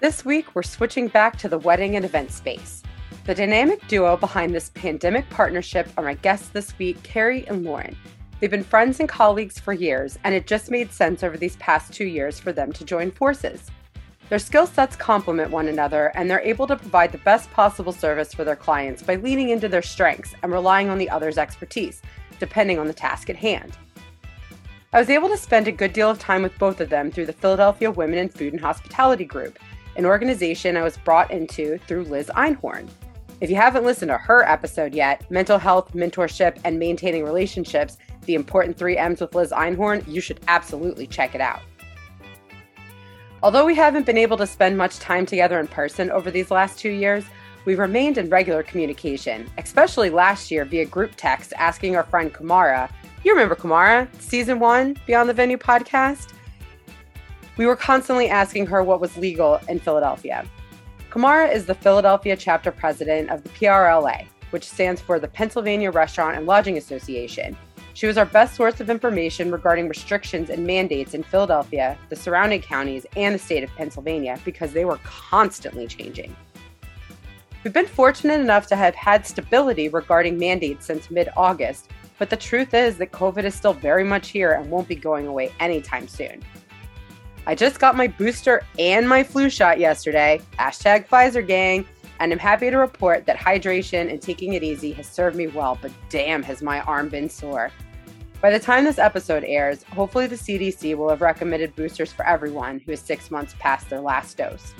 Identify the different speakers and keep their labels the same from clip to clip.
Speaker 1: This week, we're switching back to the wedding and event space. The dynamic duo behind this pandemic partnership are my guests this week, Carrie and Lauren. They've been friends and colleagues for years, and it just made sense over these past two years for them to join forces. Their skill sets complement one another, and they're able to provide the best possible service for their clients by leaning into their strengths and relying on the other's expertise, depending on the task at hand. I was able to spend a good deal of time with both of them through the Philadelphia Women in Food and Hospitality Group, an organization I was brought into through Liz Einhorn. If you haven't listened to her episode yet, Mental Health, Mentorship, and Maintaining Relationships, the important three M's with Liz Einhorn, you should absolutely check it out. Although we haven't been able to spend much time together in person over these last two years, we've remained in regular communication, especially last year via group text asking our friend Kamara, you remember Kamara, season one, Beyond the Venue podcast? We were constantly asking her what was legal in Philadelphia. Kamara is the Philadelphia chapter president of the PRLA, which stands for the Pennsylvania Restaurant and Lodging Association. She was our best source of information regarding restrictions and mandates in Philadelphia, the surrounding counties, and the state of Pennsylvania because they were constantly changing. We've been fortunate enough to have had stability regarding mandates since mid August, but the truth is that COVID is still very much here and won't be going away anytime soon. I just got my booster and my flu shot yesterday, hashtag Pfizer gang, and I'm happy to report that hydration and taking it easy has served me well, but damn has my arm been sore. By the time this episode airs, hopefully the CDC will have recommended boosters for everyone who is six months past their last dose.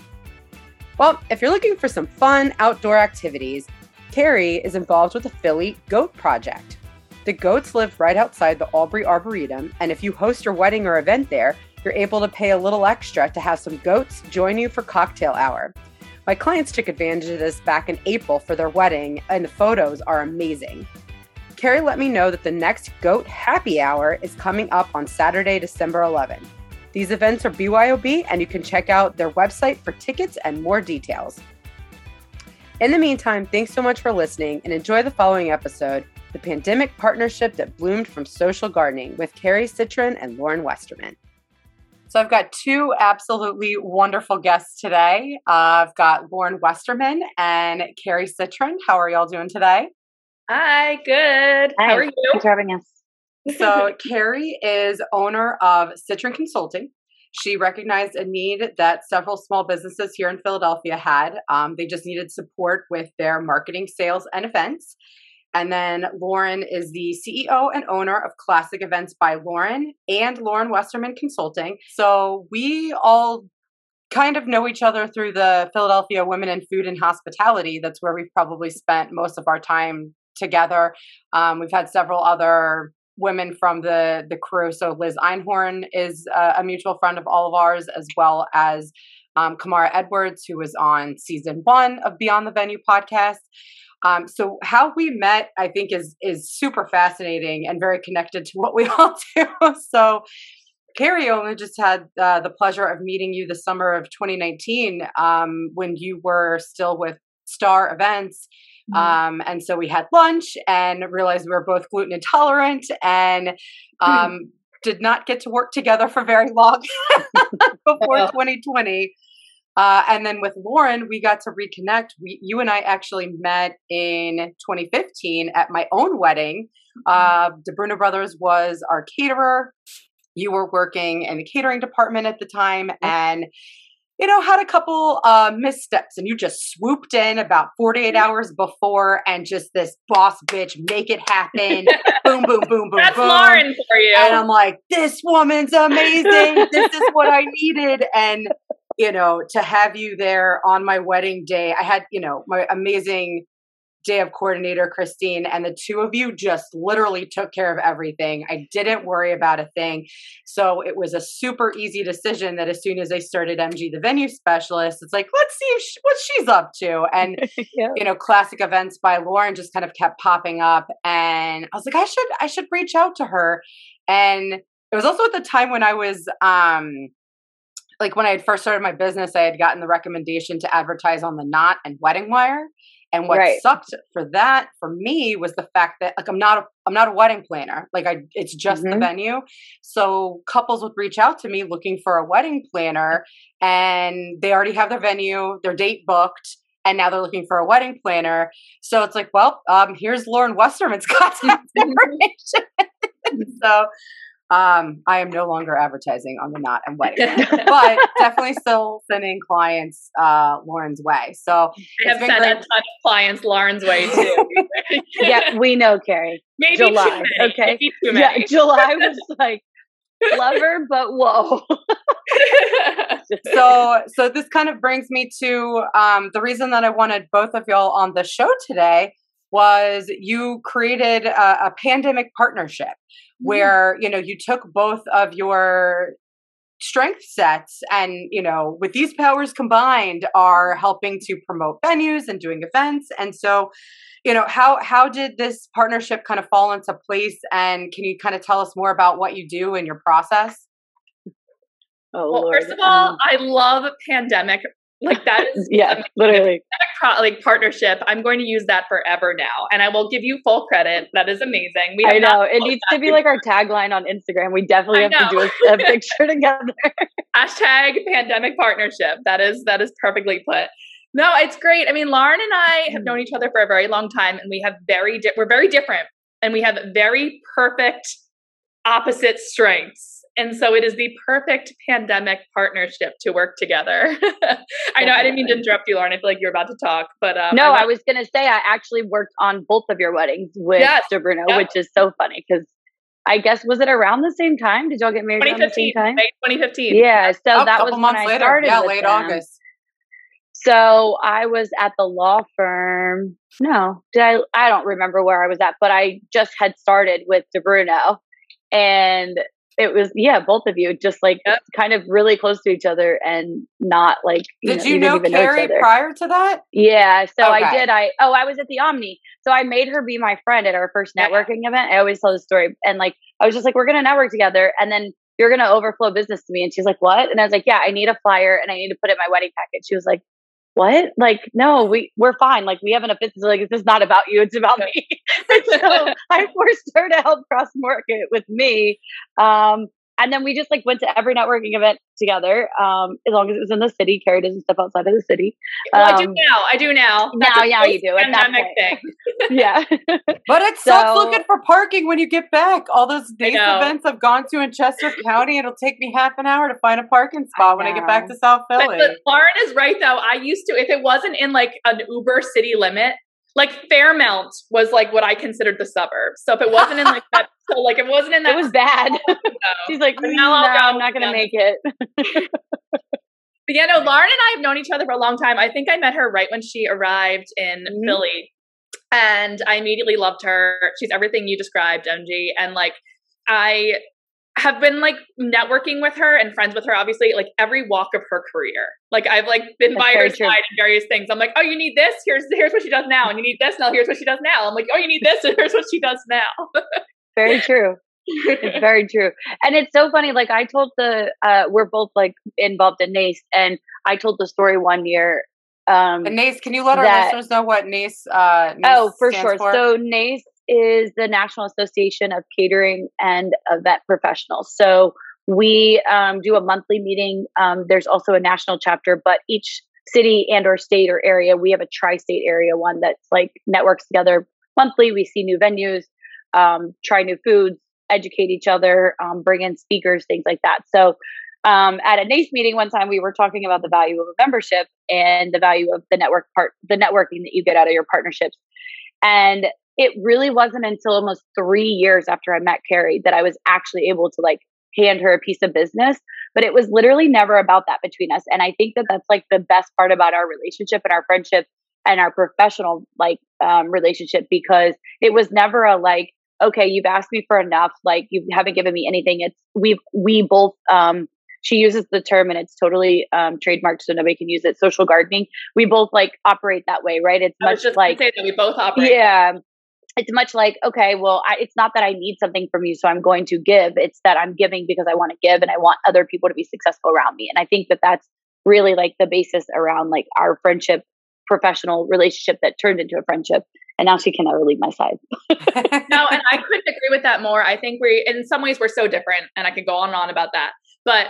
Speaker 1: Well, if you're looking for some fun outdoor activities, Carrie is involved with the Philly Goat Project. The goats live right outside the Awbury Arboretum, and if you host your wedding or event there, you're able to pay a little extra to have some goats join you for cocktail hour. My clients took advantage of this back in April for their wedding, and the photos are amazing. Carrie let me know that the next Goat Happy Hour is coming up on Saturday, December 11th. These events are BYOB, and you can check out their website for tickets and more details. In the meantime, thanks so much for listening and enjoy the following episode The Pandemic Partnership That Bloomed from Social Gardening with Carrie Citron and Lauren Westerman. So I've got two absolutely wonderful guests today. Uh, I've got Lauren Westerman and Carrie Citron. How are y'all doing today?
Speaker 2: Hi, good.
Speaker 3: Hi.
Speaker 2: How are you?
Speaker 3: Thanks for having us.
Speaker 1: So Carrie is owner of Citron Consulting. She recognized a need that several small businesses here in Philadelphia had. Um, they just needed support with their marketing, sales, and events. And then Lauren is the CEO and owner of Classic Events by Lauren and Lauren Westerman Consulting. So we all kind of know each other through the Philadelphia Women in Food and Hospitality. That's where we've probably spent most of our time together. Um, we've had several other women from the the crew. So Liz Einhorn is uh, a mutual friend of all of ours, as well as um, Kamara Edwards, who was on season one of Beyond the Venue podcast. Um, so how we met, I think, is is super fascinating and very connected to what we all do. so Carrie only just had uh, the pleasure of meeting you the summer of 2019 um, when you were still with Starr Events. Mm-hmm. Um, and so we had lunch and realized we were both gluten intolerant and um, did not get to work together for very long before 2020. Uh, and then with Lauren, we got to reconnect. We, you and I actually met in 2015 at my own wedding. Uh, the Bruno Brothers was our caterer. You were working in the catering department at the time, and you know had a couple uh, missteps, and you just swooped in about 48 hours before, and just this boss bitch, make it happen, boom, boom, boom, boom,
Speaker 2: That's
Speaker 1: boom.
Speaker 2: Lauren for you.
Speaker 1: And I'm like, this woman's amazing. this is what I needed, and you know, to have you there on my wedding day. I had, you know, my amazing day of coordinator, Christine, and the two of you just literally took care of everything. I didn't worry about a thing. So it was a super easy decision that as soon as I started MG, the venue specialist, it's like, let's see if she, what she's up to. And,
Speaker 3: yeah.
Speaker 1: you know, classic events by Lauren just kind of kept popping up. And I was like, I should, I should reach out to her. And it was also at the time when I was, um, like when I had first started my business, I had gotten the recommendation to advertise on the Knot and Wedding Wire. And what right. sucked for that for me was the fact that like I'm not a I'm not a wedding planner. Like I it's just mm-hmm. the venue. So couples would reach out to me looking for a wedding planner and they already have their venue, their date booked, and now they're looking for a wedding planner. So it's like, well, um, here's Lauren Westerman's contact information. so um, I am no longer advertising on the knot and wedding, but definitely still sending clients uh, Lauren's way. So
Speaker 2: I have sent great. a ton of clients Lauren's way too.
Speaker 3: yeah, we know, Carrie.
Speaker 2: Maybe
Speaker 3: July. Okay. Maybe Yeah, July was like lover, but whoa.
Speaker 1: so, so this kind of brings me to um, the reason that I wanted both of y'all on the show today was you created a, a pandemic partnership mm-hmm. where you know you took both of your strength sets and you know with these powers combined are helping to promote venues and doing events and so you know how how did this partnership kind of fall into place and can you kind of tell us more about what you do in your process
Speaker 2: oh well Lord. first of all um, i love pandemic like that is
Speaker 3: yeah, literally
Speaker 2: like partnership. I'm going to use that forever now, and I will give you full credit. That is amazing.
Speaker 3: We I know it needs to be like our tagline on Instagram. We definitely have to do a, a picture together.
Speaker 2: Hashtag pandemic partnership. That is that is perfectly put. No, it's great. I mean, Lauren and I have known each other for a very long time, and we have very di- we're very different, and we have very perfect opposite strengths and so it is the perfect pandemic partnership to work together. I know I didn't mean to interrupt you, Lauren. I feel like you're about to talk, but um,
Speaker 3: no, I, I was going to say I actually worked on both of your weddings with yes, Bruno, yep. which is so funny because I guess was it around the same time? Did y'all get married around the same time?
Speaker 2: May 2015.
Speaker 3: Yeah, so oh, that was when I later. started.
Speaker 1: Yeah, late
Speaker 3: them.
Speaker 1: August.
Speaker 3: So I was at the law firm. No, did I? I don't remember where I was at, but I just had started with Di Bruno, and it was yeah, both of you just like yep. kind of really close to each other and not like.
Speaker 1: You did know, you, know Carrie know prior to that?
Speaker 3: Yeah, so okay. I did. I oh, I was at the Omni, so I made her be my friend at our first networking yeah. event. I always tell the story, and like I was just like, we're gonna network together, and then you're gonna overflow business to me, and she's like, what? And I was like, yeah, I need a flyer, and I need to put it in my wedding packet. She was like, what? Like, no, we we're fine. Like, we have enough business. Like, this is not about you. It's about me. so I forced her to help cross market with me. Um, and then we just like went to every networking event together. Um, as long as it was in the city, Carrie doesn't step outside of the city.
Speaker 2: Um, well, I do um, now. I do now.
Speaker 3: That's now, yeah, you do.
Speaker 2: Pandemic thing.
Speaker 3: yeah.
Speaker 1: but it so, sucks looking for parking when you get back. All those days events I've gone to in Chester County, it'll take me half an hour to find a parking spot I when I get back to South Philly. But,
Speaker 2: but Lauren is right though. I used to, if it wasn't in like an Uber city limit, like Fairmount was like what I considered the suburbs. So if it wasn't in like that, so like it wasn't in that,
Speaker 3: it was bad. No. She's like, mm, no, I'm not gonna make it.
Speaker 2: but yeah, no, Lauren and I have known each other for a long time. I think I met her right when she arrived in mm-hmm. Philly, and I immediately loved her. She's everything you described, MG, and like I have been like networking with her and friends with her obviously like every walk of her career. Like i've like been That's by her side in various things. I'm like oh you need this? Here's here's what she does now. And you need this now? Here's what she does now? I'm like oh you need this? And here's what she does now.
Speaker 3: Very true. It's very true. And it's so funny like i told the uh we're both like involved in nace and i told the story one year um
Speaker 1: and nace can you let our that, listeners know what nace uh
Speaker 3: nace oh for sure. for? so nace is the National Association of Catering and Event Professionals. So we um, do a monthly meeting. Um, there's also a national chapter, but each city and or state or area, we have a tri-state area one that's like networks together monthly. We see new venues, um, try new foods, educate each other, um, bring in speakers, things like that. So um, at a NACE meeting one time, we were talking about the value of a membership and the value of the network part, the networking that you get out of your partnerships. And it really wasn't until almost three years after I met Carrie that I was actually able to like hand her a piece of business. But it was literally never about that between us. And I think that that's like the best part about our relationship and our friendship and our professional like um, relationship because it was never a like, okay, you've asked me for enough. Like you haven't given me anything. It's we've we both um she uses the term and it's totally um, trademarked so nobody can use it social gardening we both like operate that way right it's
Speaker 2: much
Speaker 3: like
Speaker 2: say that we both operate
Speaker 3: yeah it's much like okay well I, it's not that i need something from you so i'm going to give it's that i'm giving because i want to give and i want other people to be successful around me and i think that that's really like the basis around like our friendship professional relationship that turned into a friendship and now she can never leave my side.
Speaker 2: no, and I couldn't agree with that more. I think we, in some ways, we're so different, and I could go on and on about that. But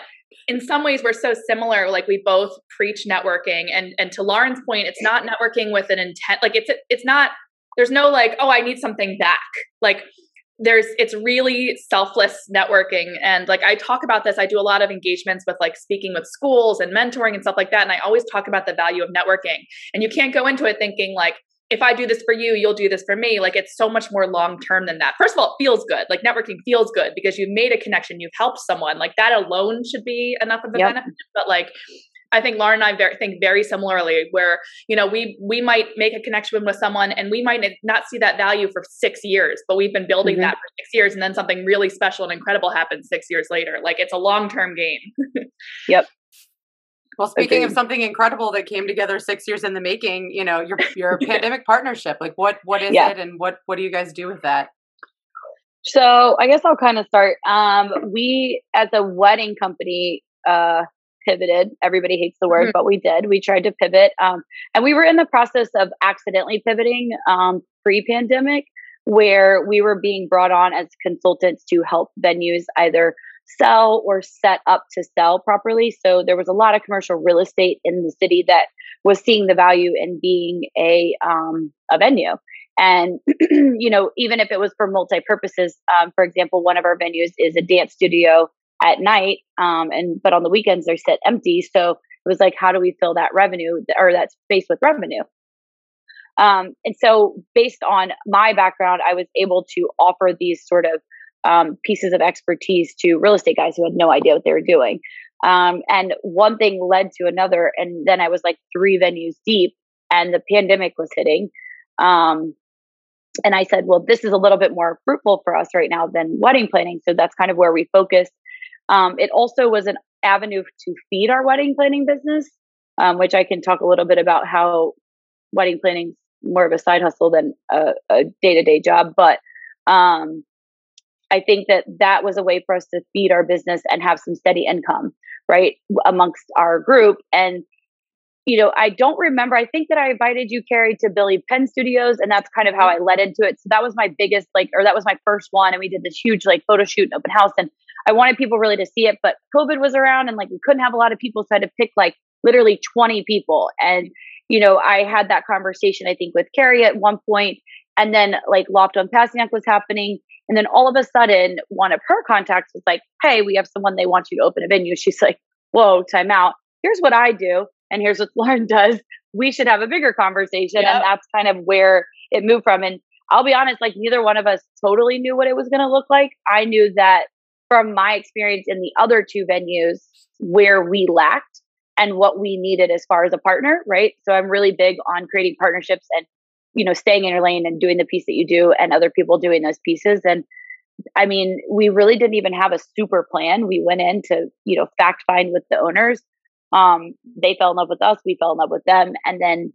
Speaker 2: in some ways, we're so similar. Like we both preach networking, and and to Lauren's point, it's not networking with an intent. Like it's it's not. There's no like, oh, I need something back. Like there's it's really selfless networking and like i talk about this i do a lot of engagements with like speaking with schools and mentoring and stuff like that and i always talk about the value of networking and you can't go into it thinking like if I do this for you, you'll do this for me. Like it's so much more long term than that. First of all, it feels good. Like networking feels good because you've made a connection, you've helped someone. Like that alone should be enough of a yep. benefit. But like I think Lauren and I very, think very similarly, where you know we we might make a connection with someone and we might not see that value for six years, but we've been building mm-hmm. that for six years, and then something really special and incredible happens six years later. Like it's a long term game.
Speaker 3: yep.
Speaker 1: Well, speaking of something incredible that came together six years in the making, you know, your your pandemic partnership. Like, what what is yeah. it, and what what do you guys do with that?
Speaker 3: So, I guess I'll kind of start. Um, we, as a wedding company, uh, pivoted. Everybody hates the word, mm-hmm. but we did. We tried to pivot, um, and we were in the process of accidentally pivoting um, pre-pandemic, where we were being brought on as consultants to help venues either sell or set up to sell properly. So there was a lot of commercial real estate in the city that was seeing the value in being a um, a venue. And you know, even if it was for multi purposes, um, for example, one of our venues is a dance studio at night, um, and but on the weekends they're set empty. So it was like, how do we fill that revenue or that space with revenue? Um, and so, based on my background, I was able to offer these sort of um, pieces of expertise to real estate guys who had no idea what they were doing. Um, and one thing led to another. And then I was like three venues deep, and the pandemic was hitting. Um, and I said, well, this is a little bit more fruitful for us right now than wedding planning. So that's kind of where we focused. Um, it also was an avenue to feed our wedding planning business, um, which I can talk a little bit about how wedding planning is more of a side hustle than a day to day job. But um, I think that that was a way for us to feed our business and have some steady income, right, amongst our group. And, you know, I don't remember. I think that I invited you, Carrie, to Billy Penn Studios, and that's kind of how I led into it. So that was my biggest, like, or that was my first one. And we did this huge, like, photo shoot and open house. And I wanted people really to see it, but COVID was around and, like, we couldn't have a lot of people. So I had to pick, like, literally 20 people. And, you know, I had that conversation, I think, with Carrie at one point, And then, like, Loft on Passyunk was happening and then all of a sudden, one of her contacts was like, Hey, we have someone they want you to open a venue. She's like, Whoa, time out. Here's what I do. And here's what Lauren does. We should have a bigger conversation. Yep. And that's kind of where it moved from. And I'll be honest, like neither one of us totally knew what it was going to look like. I knew that from my experience in the other two venues where we lacked and what we needed as far as a partner, right? So I'm really big on creating partnerships and you know, staying in your lane and doing the piece that you do and other people doing those pieces. And I mean, we really didn't even have a super plan. We went in to, you know, fact find with the owners. Um, they fell in love with us, we fell in love with them. And then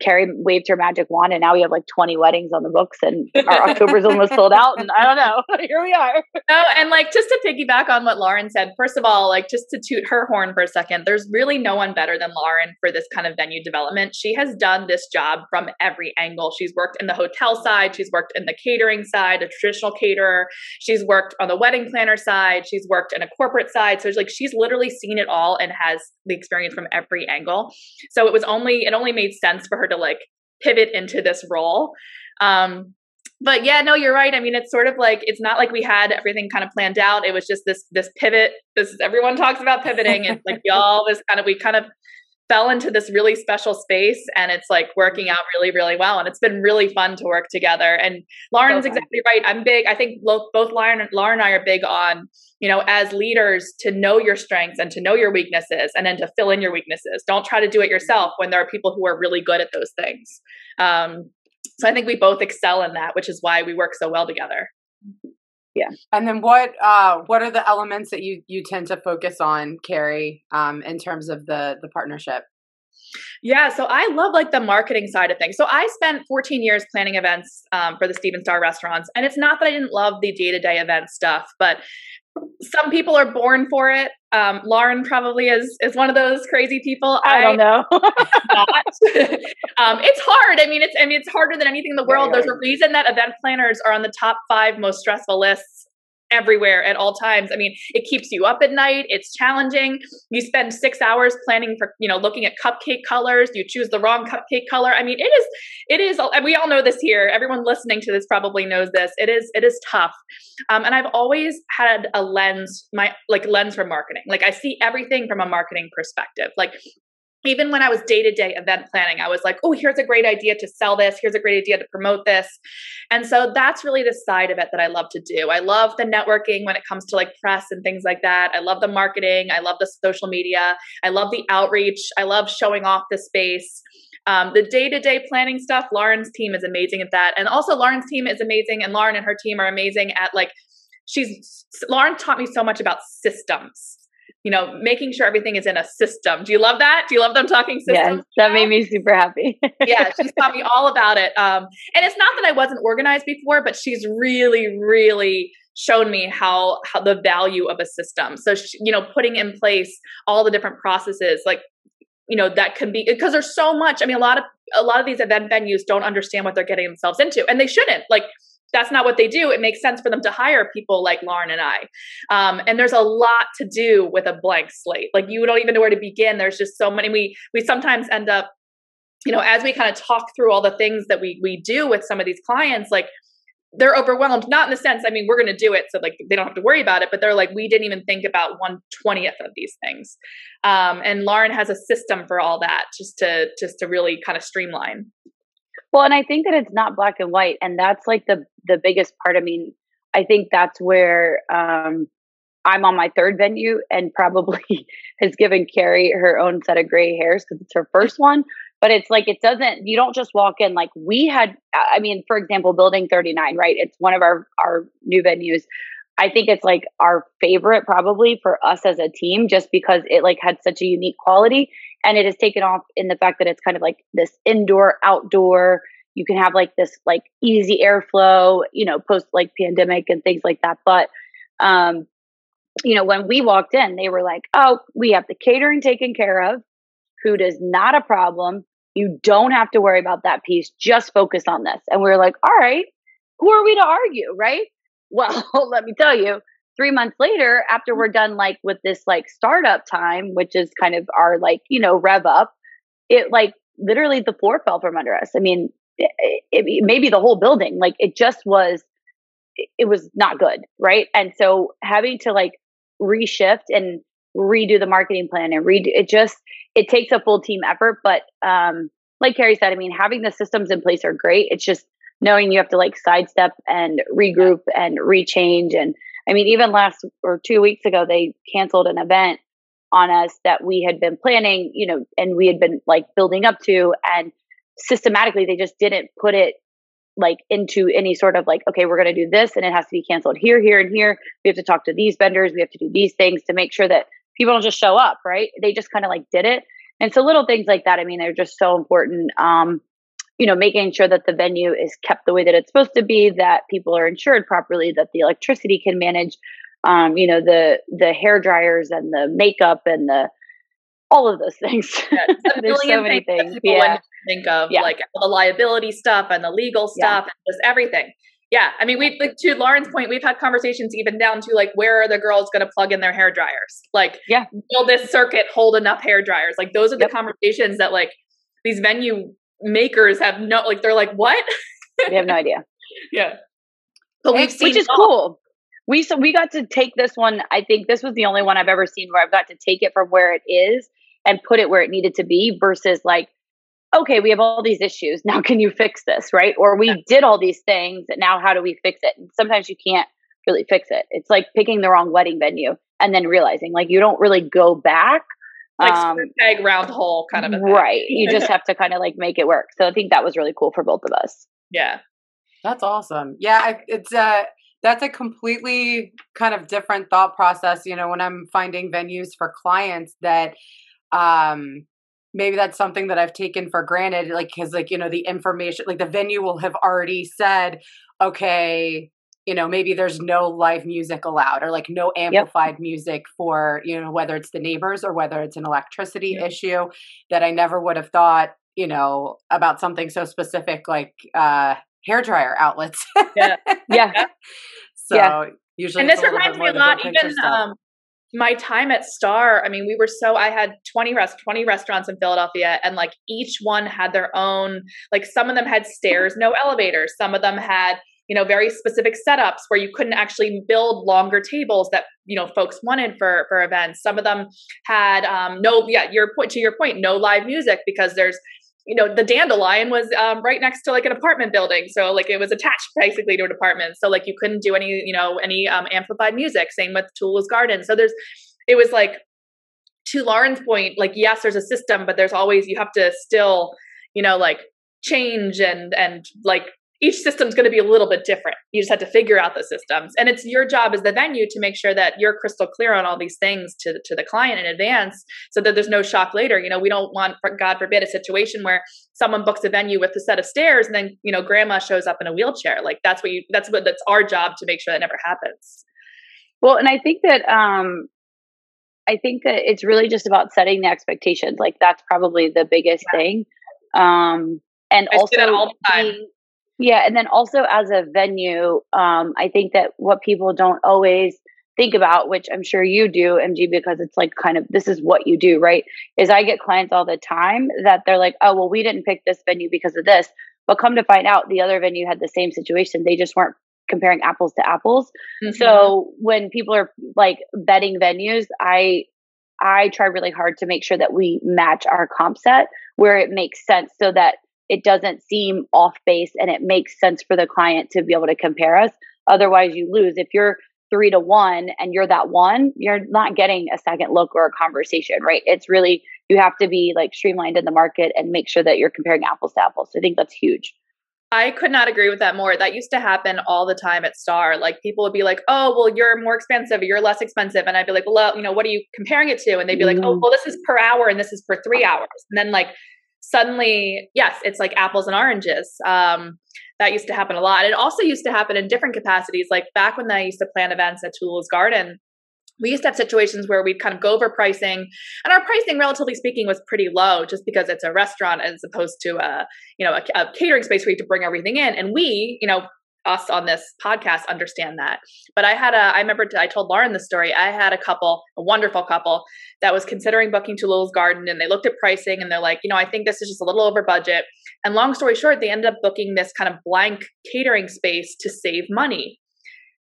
Speaker 3: Carrie waved her magic wand, and now we have like 20 weddings on the books, and our October's almost sold out. And I don't know, here we are.
Speaker 2: Oh, and like just to piggyback on what Lauren said, first of all, like just to toot her horn for a second, there's really no one better than Lauren for this kind of venue development. She has done this job from every angle. She's worked in the hotel side, she's worked in the catering side, a traditional caterer, she's worked on the wedding planner side, she's worked in a corporate side. So it's like she's literally seen it all and has the experience from every angle. So it was only it only made sense for her to like pivot into this role. Um, but yeah, no, you're right. I mean, it's sort of like it's not like we had everything kind of planned out. It was just this this pivot. This is everyone talks about pivoting, and like y'all was kind of we kind of fell into this really special space and it's like working out really really well and it's been really fun to work together. And lauren's okay. exactly right i'm big i think both lauren, lauren and i are big on you know as leaders to know your strengths and to know your weaknesses and then to fill in your weaknesses. Don't try to do it yourself when there are people who are really good at those things. Um, so i think we both excel in that which is why we work so well together
Speaker 3: yeah
Speaker 1: and then what uh what are the elements that you you tend to focus on carrie um in terms of the the partnership
Speaker 2: yeah, so I love like the marketing side of things. So I spent 14 years planning events um, for the Stephen Starr restaurants, and it's not that I didn't love the day to day event stuff, but some people are born for it Um, Lauren probably is is one of those crazy people.
Speaker 3: I, I don't know.
Speaker 2: um, it's hard. I mean, it's I mean, it's harder than anything in the world. There's a reason that event planners are on the top five most stressful lists everywhere at all times. I mean, it keeps you up at night. It's challenging. You spend six hours planning for, you know, looking at cupcake colors. You choose the wrong cupcake color. I mean, it is, it is, and we all know this here. Everyone listening to this probably knows this. It is, it is tough. Um, and I've always had a lens, my like lens for marketing. Like I see everything from a marketing perspective. Like even when I was day to day event planning, I was like, oh, here's a great idea to sell this. Here's a great idea to promote this. And so that's really the side of it that I love to do. I love the networking when it comes to like press and things like that. I love the marketing. I love the social media. I love the outreach. I love showing off the space. Um, the day to day planning stuff, Lauren's team is amazing at that. And also, Lauren's team is amazing, and Lauren and her team are amazing at like, she's, Lauren taught me so much about systems you know, making sure everything is in a system. Do you love that? Do you love them talking systems?
Speaker 3: Yes, that made me super happy.
Speaker 2: yeah, she's taught me all about it. Um, and it's not that I wasn't organized before, but she's really, really shown me how how the value of a system. So she, you know, putting in place all the different processes, like you know, that can be because there's so much. I mean, a lot of a lot of these event venues don't understand what they're getting themselves into, and they shouldn't. Like that's not what they do. It makes sense for them to hire people like Lauren and I. Um, and there's a lot to do with a blank slate. Like you don't even know where to begin. There's just so many. We we sometimes end up, you know, as we kind of talk through all the things that we we do with some of these clients, like they're overwhelmed. Not in the sense, I mean, we're going to do it, so like they don't have to worry about it. But they're like, we didn't even think about one twentieth of these things. Um, and Lauren has a system for all that, just to just to really kind of streamline.
Speaker 3: Well, and I think that it's not black and white, and that's like the the biggest part. I mean, I think that's where um, I'm on my third venue, and probably has given Carrie her own set of gray hairs because it's her first one. But it's like it doesn't. You don't just walk in like we had. I mean, for example, Building 39, right? It's one of our our new venues. I think it's like our favorite probably for us as a team just because it like had such a unique quality and it has taken off in the fact that it's kind of like this indoor outdoor. You can have like this like easy airflow you know post like pandemic and things like that. But um you know when we walked in they were like oh we have the catering taken care of. Food is not a problem. You don't have to worry about that piece. Just focus on this. And we are like all right. Who are we to argue right? Well, let me tell you, three months later, after we're done like with this like startup time, which is kind of our like, you know, rev up, it like literally the floor fell from under us. I mean, it, it, maybe the whole building, like it just was, it was not good. Right. And so having to like reshift and redo the marketing plan and redo it just, it takes a full team effort. But, um, like Carrie said, I mean, having the systems in place are great. It's just knowing you have to like sidestep and regroup and rechange. And I mean, even last or two weeks ago, they canceled an event on us that we had been planning, you know, and we had been like building up to. And systematically, they just didn't put it like into any sort of like, okay, we're going to do this and it has to be canceled here, here, and here. We have to talk to these vendors. We have to do these things to make sure that people don't just show up, right? They just kind of like did it. And so little things like that, I mean, they're just so important. Um, you know, making sure that the venue is kept the way that it's supposed to be, that people are insured properly, that the electricity can manage, um, you know, the the hair dryers and the makeup and the all of those things. Yeah, There's so many things.
Speaker 2: people yeah. think of yeah. like the liability stuff and the legal stuff and just everything. Yeah, I mean, we like to Lauren's point, we've had conversations even down to like, where are the girls going to plug in their hair dryers? Like,
Speaker 3: yeah,
Speaker 2: will this circuit hold enough hair dryers? Like, those are the yep. conversations that like these venue makers have no like they're like what?
Speaker 3: They have no idea.
Speaker 2: Yeah.
Speaker 3: But we've seen which is cool. We so we got to take this one i think this was the only one i've ever seen where i've got to take it from where it is and put it where it needed to be versus like okay we have all these issues. Now can you fix this? Right? Or we yeah. did all these things now how do we fix it? And sometimes you can't really fix it. It's like picking the wrong wedding venue and then realizing like you don't really go back
Speaker 2: like um, peg round hole kind of a thing.
Speaker 3: right. You just have to kind of like make it work. So i think that was really cool for both of us.
Speaker 2: Yeah.
Speaker 1: That's awesome. Yeah it's uh that's a completely kind of different thought process you know when i'm finding venues for clients that um maybe that's something that i've taken for granted like because like you know the information like the venue will have already said okay you know maybe there's no live music allowed or like no amplified yep. music for you know whether it's the neighbors or whether it's an electricity yep. issue that i never would have thought you know about something so specific like uh hair dryer outlets
Speaker 3: yeah yeah
Speaker 1: so yeah. usually
Speaker 2: and this reminds me a lot even um my time at Starr, I mean, we were so I had 20 rest 20 restaurants in Philadelphia and like each one had their own like some of them had stairs, no elevators. Some of them had you know very specific setups where you couldn't actually build longer tables that you know folks wanted for for events. Some of them had um no yeah your point to your point no live music because there's you know the dandelion was um, right next to like an apartment building. So like it was attached basically to an apartment. So like you couldn't do any you know any um, amplified music. Same with Talula's garden. So there's it was like to lauren's point like yes there's a system but there's always you have to still you know like change and and like each system's going to be a little bit different. You just have to figure out the systems. And it's your job as the venue to make sure that you're crystal clear on all these things to, to the client in advance so that there's no shock later. You know, we don't want, God forbid, a situation where someone books a venue with a set of stairs and then, you know, grandma shows up in a wheelchair. Like that's what you, that's what, that's our job to make sure that never happens.
Speaker 3: Well, and I think that, um, I think that it's really just about setting the expectations. Like that's probably the biggest yeah. thing. Um, and I also all the time. Being, yeah, and then also as a venue, um, I think that what people don't always think about, which I'm sure you do, MG, because it's like kind of this is what you do, right? Is I get clients all the time that they're like, oh, well, we didn't pick this venue because of this. But come to find out, the other venue had the same situation. They just weren't comparing apples to apples. Mm-hmm. So when people are like betting venues, I I try really hard to make sure that we match our comp set where it makes sense so that it doesn't seem off base and it makes sense for the client to be able to compare us. Otherwise, you lose. If you're three to one and you're that one, you're not getting a second look or a conversation, right? It's really, you have to be like streamlined in the market and make sure that you're comparing apples to apples. So I think that's huge.
Speaker 2: I could not agree with that more. That used to happen all the time at Starr. Like people would be like, "Oh, well, you're more expensive, you're less expensive," and I'd be like, "Well, you know, what are you comparing it to?" And they'd be like, "Oh, mm. well, this is per hour, and this is for three hours." And then like suddenly, yes, it's like apples and oranges. Um, that used to happen a lot. It also used to happen in different capacities. Like back when I used to plan events at Talula's Garden, we used to have situations where we'd kind of go over pricing and our pricing relatively speaking was pretty low just because it's a restaurant as opposed to a you know a, a catering space where you have to bring everything in and we you know us on this podcast understand that. But I had a, I remember I told Lauren the story. I had a couple, a wonderful couple that was considering booking Talula's Garden and they looked at pricing and they're like, you know, I think this is just a little over budget. And long story short, they ended up booking this kind of blank catering space to save money.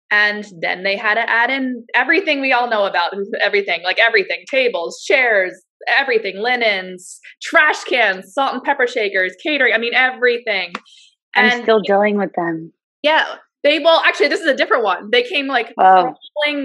Speaker 2: And then they had to add in everything we all know about everything, like everything tables, chairs, everything, linens, trash cans, salt and pepper shakers, catering. I mean, everything.
Speaker 3: I'm and still dealing with them.
Speaker 2: Yeah. They well actually this is a different one. They came like oh.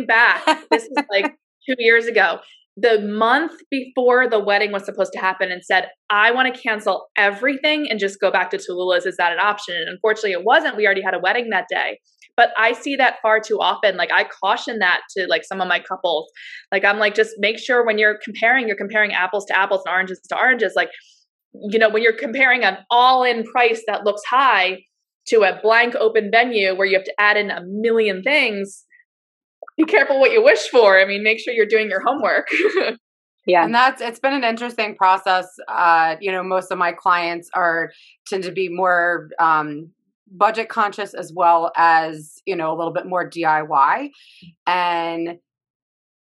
Speaker 2: back. This is like two years ago. The month before the wedding was supposed to happen and said, I want to cancel everything and just go back to Talula's. Is that an option? And unfortunately it wasn't. We already had a wedding that day. But I see that far too often. Like I caution that to like some of my couples. Like I'm like, just make sure when you're comparing, you're comparing apples to apples and oranges to oranges. Like, you know, when you're comparing an all-in price that looks high to a blank open venue where you have to add in a million things, be careful what you wish for. I mean, make sure you're doing your homework.
Speaker 1: yeah. And that's it's been an interesting process. Uh, you know, most of my clients are tend to be more um budget conscious as well as, you know, a little bit more DIY. And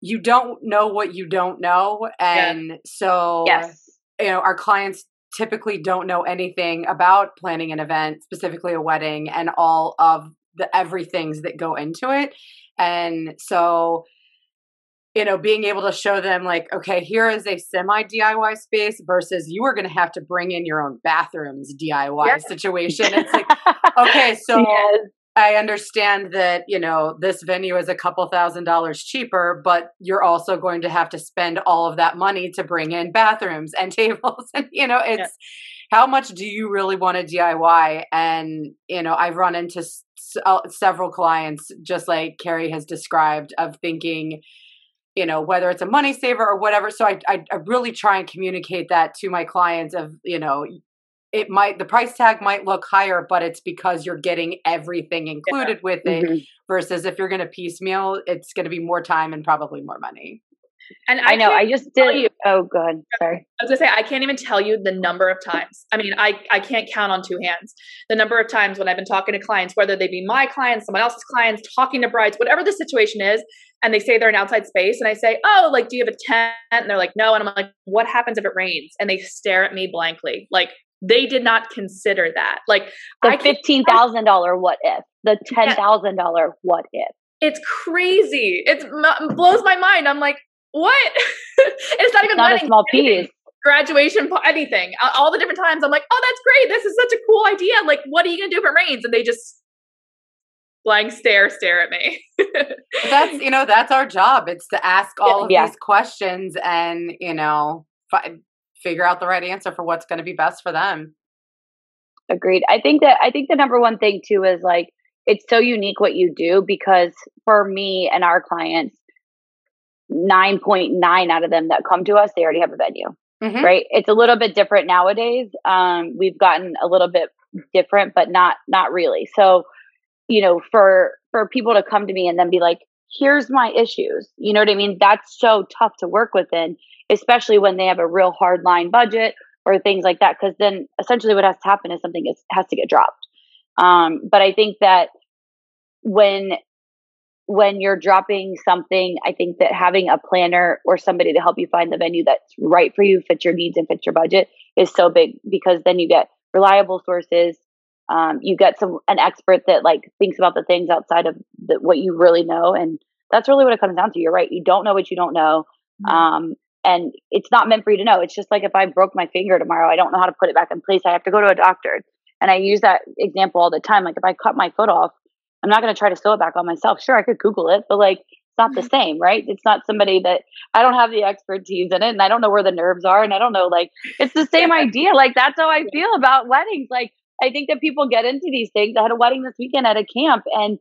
Speaker 1: you don't know what you don't know. And yeah. so
Speaker 3: yes.
Speaker 1: you know, our clients typically don't know anything about planning an event, specifically a wedding, and all of the everythings that go into it. And so, you know, being able to show them, like, okay, here is a semi DIY space versus you are going to have to bring in your own bathrooms DIY yes. situation. It's like, okay, so yes. I understand that, you know, this venue is a couple thousand dollars cheaper, but you're also going to have to spend all of that money to bring in bathrooms and tables. And, you know, it's yeah. how much do you really want to DIY? And, you know, I've run into s- uh, several clients, just like Carrie has described, of thinking, you know, whether it's a money saver or whatever. So I, I, I really try and communicate that to my clients of, you know, it might the price tag might look higher, but it's because you're getting everything included yeah. with it. Mm-hmm. Versus if you're going to piecemeal, it's going to be more time and probably more money.
Speaker 3: And I, I know I just did. You, oh, good. Sorry.
Speaker 2: I was gonna say I can't even tell you the number of times. I mean, I I can't count on two hands the number of times when I've been talking to clients, whether they be my clients, someone else's clients, talking to brides, whatever the situation is, and they say they're in outside space, and I say, oh, like, do you have a tent? And they're like, no, and I'm like, what happens if it rains? And they stare at me blankly, like they did not consider that. Like
Speaker 3: the fifteen thousand dollar what if, the ten thousand dollar what if.
Speaker 2: It's crazy. It blows my mind. I'm like, what? it's not even
Speaker 3: not a small piece.
Speaker 2: Graduation, anything. All the different times, I'm like, oh, that's great. This is such a cool idea. Like, what are you gonna do if it rains? And they just blank stare stare at me.
Speaker 1: that's you know that's our job. It's to ask all of yeah. these questions and you know fi- figure out the right answer for what's going to be best for them.
Speaker 3: Agreed. I think that I think the number one thing too is like it's so unique what you do because for me and our clients 9.9 out of them that come to us, they already have a venue. Mm-hmm. Right. It's a little bit different nowadays. Um, we've gotten a little bit different, but not not really. So, you know, for for people to come to me and then be like, here's my issues. You know what I mean? That's so tough to work within, especially when they have a real hard line budget or things like that. Cause then essentially what has to happen is something is, has to get dropped. Um, but I think that when when you're dropping something, I think that having a planner or somebody to help you find the venue that's right for you, fits your needs and fits your budget is so big because then you get reliable sources. Um, you get some an expert that like thinks about the things outside of the, what you really know, and that's really what it comes down to. You're right. You don't know what you don't know, mm-hmm. um, and it's not meant for you to know. It's just like if I broke my finger tomorrow, I don't know how to put it back in place. I have to go to a doctor, and I use that example all the time. Like if I cut my foot off, I'm not going to try to sew it back on myself. Sure, I could Google it, but like it's not the mm-hmm. same, right? It's not somebody that I don't have the expertise in it and I don't know where the nerves are and I don't know like it's the same idea. Like that's how I feel about weddings. Like I think that people get into these things. I had a wedding this weekend at a camp and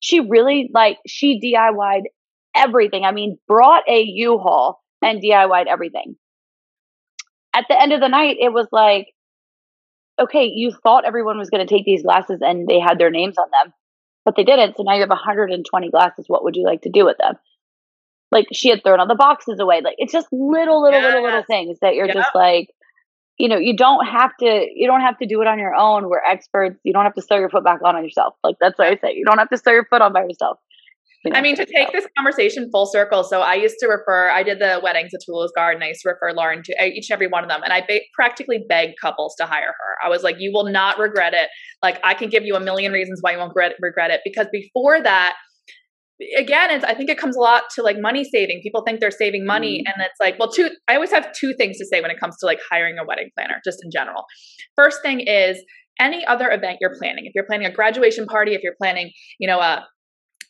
Speaker 3: she really like she DIY'd everything. I mean, brought a U-Haul Mm-hmm. and DIY'd everything. At the end of the night, it was like, okay, you thought everyone was going to take these glasses and they had their names on them but they didn't. So now you have 120 glasses. What would you like to do with them? Like she had thrown all the boxes away. Like it's just little, little, yes. little, little things that you're yep. just like, you know, you don't have to, you don't have to do it on your own. We're experts. You don't have to sew your foot back on on yourself. Like that's what I say. You don't have to sew your foot on by yourself.
Speaker 2: You know, I mean, to take this conversation full circle. So I used to refer, I did the weddings at Talula's Garden. I used to refer Lauren to each and every one of them. And I ba- practically begged couples to hire her. I was like, you will not regret it. Like, I can give you a million reasons why you won't regret, regret it. Because before that, again, it's, I think it comes a lot to like money saving. People think they're saving money. Mm-hmm. And it's like, well, two, I always have two things to say when it comes to like hiring a wedding planner, just in general. First thing is, any other event you're planning, if you're planning a graduation party, if you're planning, you know, a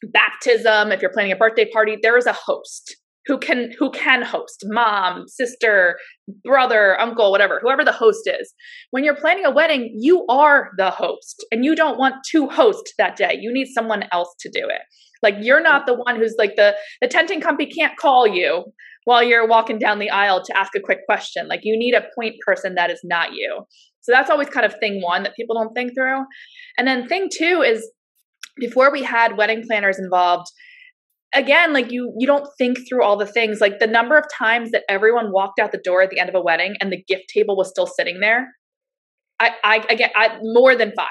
Speaker 2: baptism, if you're planning a birthday party, there is a host who can who can host mom sister brother uncle whatever whoever the host is. When you're planning a wedding you are the host and you don't want to host that day. You need someone else to do it. Like you're not the one who's like the the tenting company can't call you while you're walking down the aisle to ask a quick question. Like you need a point person that is not you. So that's always kind of thing one that people don't think through. And then thing two is before we had wedding planners involved again like you you don't think through all the things like the number of times that everyone walked out the door at the end of a wedding and the gift table was still sitting there i i, I get I, more than five.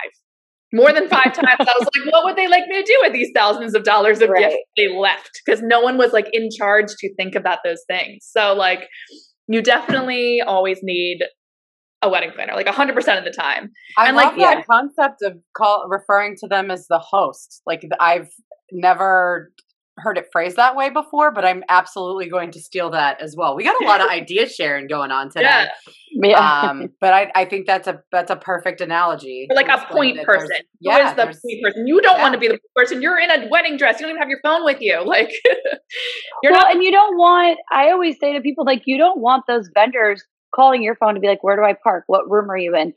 Speaker 2: More than five times i was like what would they like me to do with these thousands of dollars of right. gifts they left? Because no one was like in charge to think about those things. So like you definitely always need a wedding planner, like 100% of the time.
Speaker 1: I and love like, that yeah. concept of call referring to them as the host. Like I've never heard it phrased that way before, but I'm absolutely going to steal that as well. We got a lot of idea sharing going on today. Yeah. yeah. Um, but I, I think that's a that's a perfect analogy.
Speaker 2: like a point person. Yeah, Who is the point person? You don't yeah. want to be the person. You're in a wedding dress. You don't even have your phone with you. Like
Speaker 3: you're well, not and you don't want I always say to people like you don't want those vendors calling your phone to be like, where do I park? What room are you in?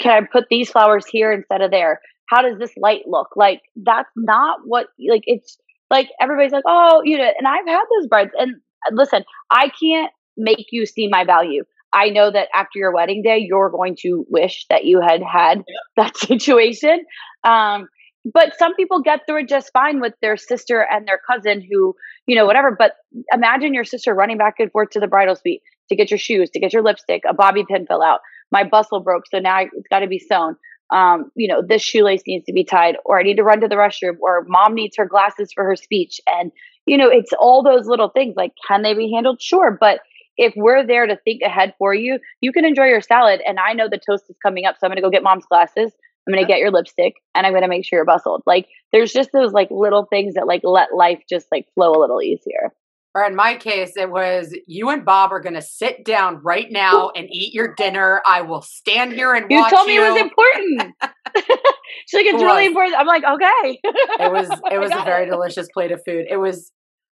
Speaker 3: Can I put these flowers here instead of there? How does this light look? Like, that's not what, like, it's like everybody's like, oh, you know, and I've had those brides. And uh, listen, I can't make you see my value. I know that after your wedding day, you're going to wish that you had had that situation. Um, but some people get through it just fine with their sister and their cousin who, you know, whatever. But imagine your sister running back and forth to the bridal suite to get your shoes, to get your lipstick, a bobby pin fell out. My bustle broke, so now it's got to be sewn. Um, you know, this shoelace needs to be tied, or I need to run to the restroom, or mom needs her glasses for her speech. And, you know, it's all those little things like, can they be handled? Sure. But if we're there to think ahead for you, you can enjoy your salad. And I know the toast is coming up, so I'm going to go get mom's glasses. I'm going to get your lipstick and I'm going to make sure you're bustled. Like there's just those like little things that like let life just like flow a little easier.
Speaker 1: Or in my case, it was you and Bob are going to sit down right now and eat your dinner. I will stand here and
Speaker 3: you
Speaker 1: watch
Speaker 3: told me
Speaker 1: you.
Speaker 3: it was important. She's like, it's
Speaker 1: It
Speaker 3: really important. I'm like, okay.
Speaker 1: it was it was a very
Speaker 3: it.
Speaker 1: delicious plate of food. It was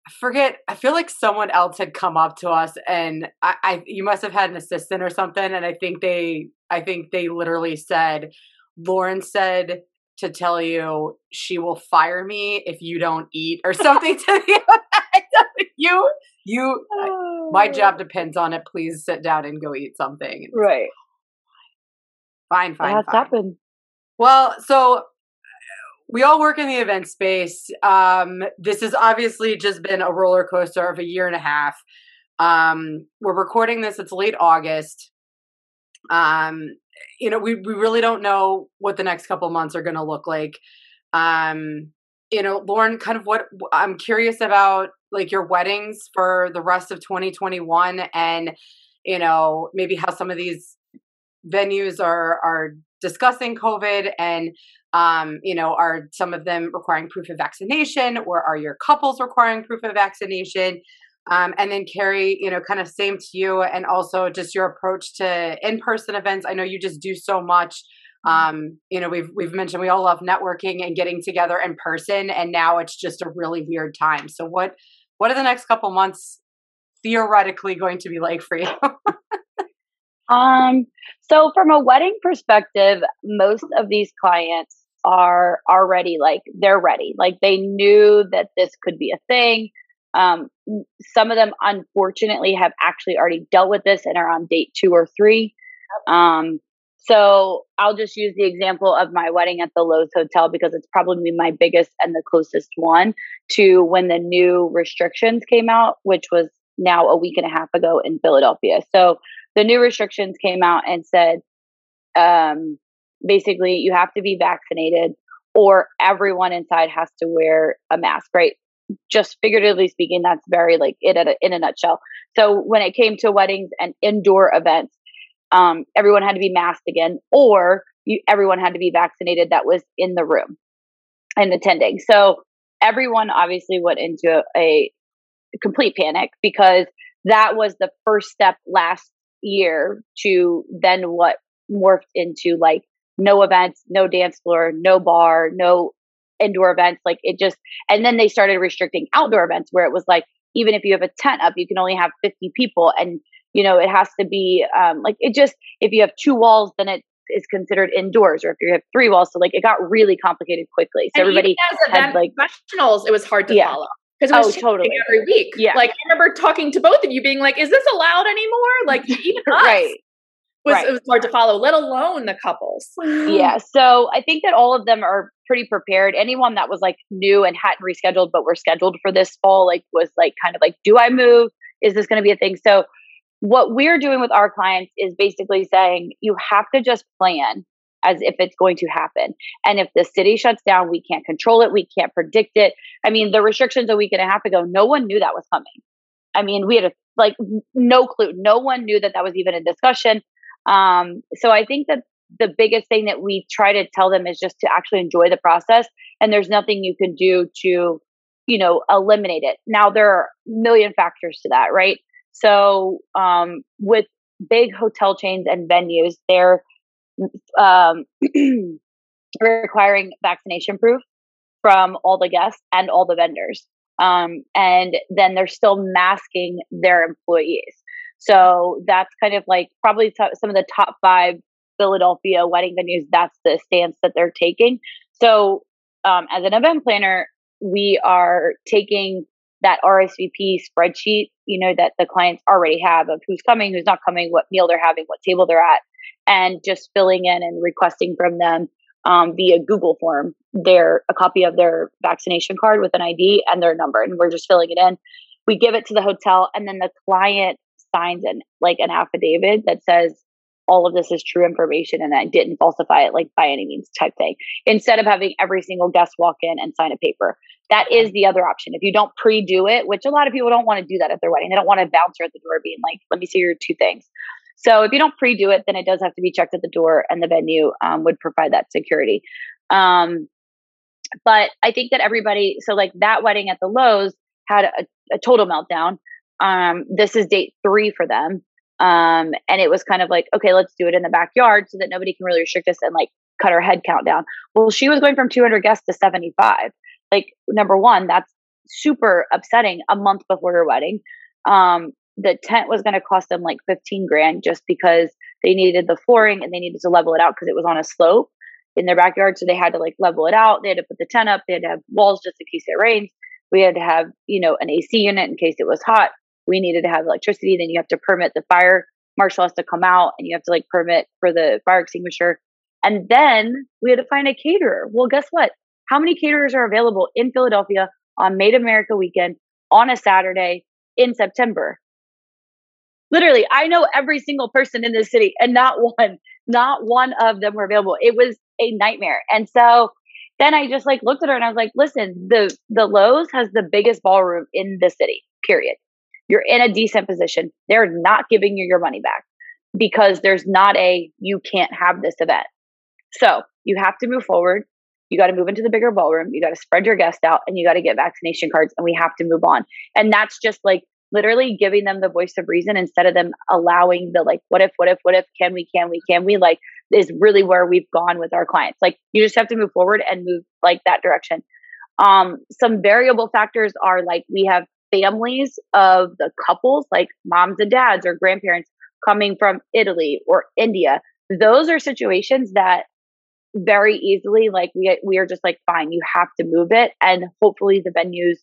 Speaker 1: I forget. I feel like someone else had come up to us, and I, I you must have had an assistant or something. And I think they I think they literally said, Lauren said to tell you she will fire me if you don't eat or something to the you you my job depends on it. Please sit down and go eat something.
Speaker 3: Right.
Speaker 1: Fine, fine, fine.
Speaker 3: happened.
Speaker 1: Well, so we all work in the event space. Um, this has obviously just been a roller coaster of a year and a half. Um, we're recording this, it's late August. Um, you know, we, we really don't know what the next couple months are going to look like. Um, you know, Lauren, kind of what I'm curious about, like your weddings for the rest of 2021 and, you know, maybe how some of these venues are, are discussing COVID and, um, you know, are some of them requiring proof of vaccination or are your couples requiring proof of vaccination? Um, and then Carrie, you know, kind of same to you, and also just your approach to in-person events. I know you just do so much. Um, you know, we've we've mentioned we all love networking and getting together in person, and now it's just a really weird time. So what what are the next couple months theoretically going to be like for you?
Speaker 3: Um, so from a wedding perspective, most of these clients are already like they're ready. Like they knew that this could be a thing. Um, some of them unfortunately have actually already dealt with this and are on date two or three. Um, so I'll just use the example of my wedding at the Loews Hotel because it's probably my biggest and the closest one to when the new restrictions came out, which was now a week and a half ago in Philadelphia. So the new restrictions came out and said um, basically you have to be vaccinated or everyone inside has to wear a mask, right? Just figuratively speaking, that's very like it in a nutshell. So when it came to weddings and indoor events, um, everyone had to be masked again, or you, everyone had to be vaccinated that was in the room and attending. So everyone obviously went into a, a complete panic because that was the first step last year to then what morphed into like no events, no dance floor, no bar, no indoor events. Like it just, and then they started restricting outdoor events where it was like, even if you have a tent up, you can only have 50 people. And, you know, it has to be um, like it just, if you have two walls, then it is considered indoors, or if you have three walls. So like it got really complicated quickly. So
Speaker 2: And
Speaker 3: everybody had like,
Speaker 2: professionals, it was hard to
Speaker 3: Yeah.
Speaker 2: follow because it was
Speaker 3: Oh, totally.
Speaker 2: every week.
Speaker 3: Yeah.
Speaker 2: like I remember talking to both of you, being like, "Is this allowed anymore?" Like even us
Speaker 3: right.
Speaker 2: was
Speaker 3: right.
Speaker 2: it was hard to follow, let alone the couples.
Speaker 3: yeah so i think that all of them are pretty prepared anyone that was like new and hadn't rescheduled but were scheduled for this fall like was like kind of like do i move is this going to be a thing so what we're doing with our clients is basically saying you have to just plan as if it's going to happen. And if the city shuts down we can't control it we can't predict it. I mean the restrictions a week and a half ago no one knew that was coming. I mean we had a, like no clue. No one knew that that was even a discussion. Um, so I think that the biggest thing that we try to tell them is just to actually enjoy the process, and there's nothing you can do to, you know, eliminate it. Now there are a million factors to that, right? So um, with big hotel chains and venues, they're um, requiring vaccination proof from all the guests and all the vendors. Um, and then they're still masking their employees. So that's kind of like probably to- some of the top five Philadelphia wedding venues. That's the stance that they're taking. So um, as an event planner, we are taking that RSVP spreadsheet, you know, that the clients already have of who's coming, who's not coming, what meal they're having, what table they're at, and just filling in and requesting from them um, via Google form their a copy of their vaccination card with an ID and their number, and we're just filling it in. We give it to the hotel, and then the client signs an like an affidavit that says all of this is true information and I didn't falsify it like by any means type thing. Instead of having every single guest walk in and sign a paper. That is the other option. If you don't pre-do it, which a lot of people don't want to do that at their wedding. They don't want a bouncer at the door being like, let me see your two things. So if you don't pre-do it, then it does have to be checked at the door and the venue um, would provide that security. Um, but I think that everybody, so like that wedding at the Loews had a, a total meltdown. Um, this is date three for them. Um, and it was kind of like, okay, let's do it in the backyard so that nobody can really restrict us and like cut our head count down. Well, she was going from 200 guests to 75. Like, number one, that's super upsetting a month before her wedding. Um, the tent was going to cost them like 15 grand just because they needed the flooring and they needed to level it out because it was on a slope in their backyard. So they had to like level it out. They had to put the tent up. They had to have walls just in case it rains. We had to have, you know, an AC unit in case it was hot we needed to have electricity. Then you have to permit the fire marshal has to come out and you have to like permit for the fire extinguisher. And then we had to find a caterer. Well, guess what? How many caterers are available in Philadelphia on Made America weekend on a Saturday in September? Literally, I know every single person in this city and not one, not one of them were available. It was a nightmare. And so then I just like looked at her and I was like, listen, the the Loews has the biggest ballroom in the city, period you're in a decent position. They're not giving you your money back because there's not a you can't have this event. So you have to move forward. You got to move into the bigger ballroom. You got to spread your guests out and you got to get vaccination cards and we have to move on. And that's just like literally giving them the voice of reason instead of them allowing the like, what if, what if, what if, can we, can we, can we, like, is really where we've gone with our clients. Like, you just have to move forward and move like that direction. Um, some variable factors are like we have families of the couples, like moms and dads or grandparents coming from Italy or India. Those are situations that very easily, like we we are just like, fine, you have to move it, and hopefully the venues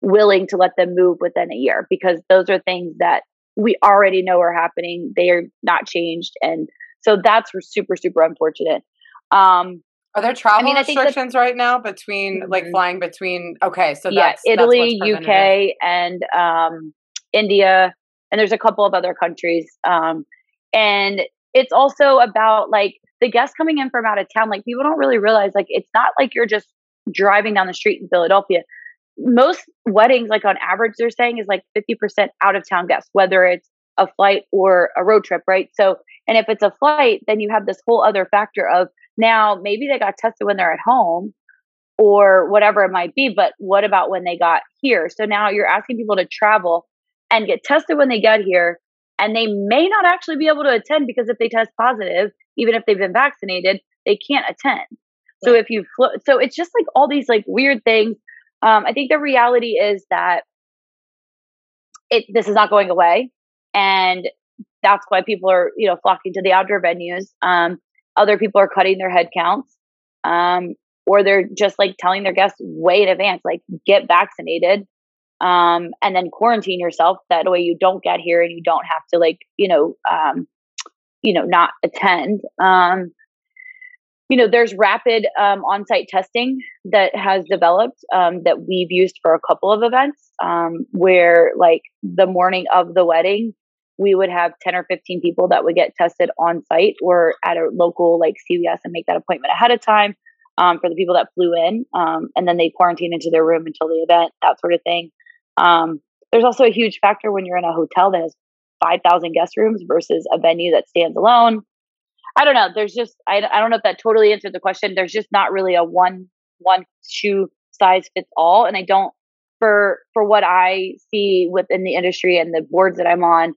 Speaker 3: willing to let them move within a year because those are things that we already know are happening. They are not changed, and so that's super super unfortunate. Um,
Speaker 1: are there travel I mean, restrictions right now between like mm-hmm. flying between? Okay, so yeah,
Speaker 3: Italy, UK, and um, India, and there's a couple of other countries. Um, and it's also about like the guests coming in from out of town. Like people don't really realize like it's not like you're just driving down the street in Philadelphia. Most weddings, like on average, they're saying is like 50% out of town guests, whether it's a flight or a road trip, right? So, and if it's a flight, then you have this whole other factor of now, maybe they got tested when they're at home or whatever it might be, but what about when they got here? So now you're asking people to travel and get tested when they get here, and they may not actually be able to attend because if they test positive, even if they've been vaccinated, they can't attend. So if you flo- so it's just like all these like weird things. Um, I think the reality is that it this is not going away, and that's why people are you know flocking to the outdoor venues. Um, other people are cutting their head counts um, or they're just like telling their guests way in advance like get vaccinated um, and then quarantine yourself. That way you don't get here and you don't have to like you know um, you know not attend. Um, you know there's rapid um, on-site testing that has developed um, that we've used for a couple of events where like the morning of the wedding we would have 10 or 15 people that would get tested on site or at a local like CVS and make that appointment ahead of time um, for the people that flew in. Um, and then they quarantine into their room until the event, that sort of thing. Um, there's also a huge factor when you're in a hotel that has 5,000 guest rooms versus a venue that stands alone. I don't know. There's just, I, I don't know if that totally answered the question. There's just not really a one, one shoe size fits all. And I don't, for, for what I see within the industry and the boards that I'm on,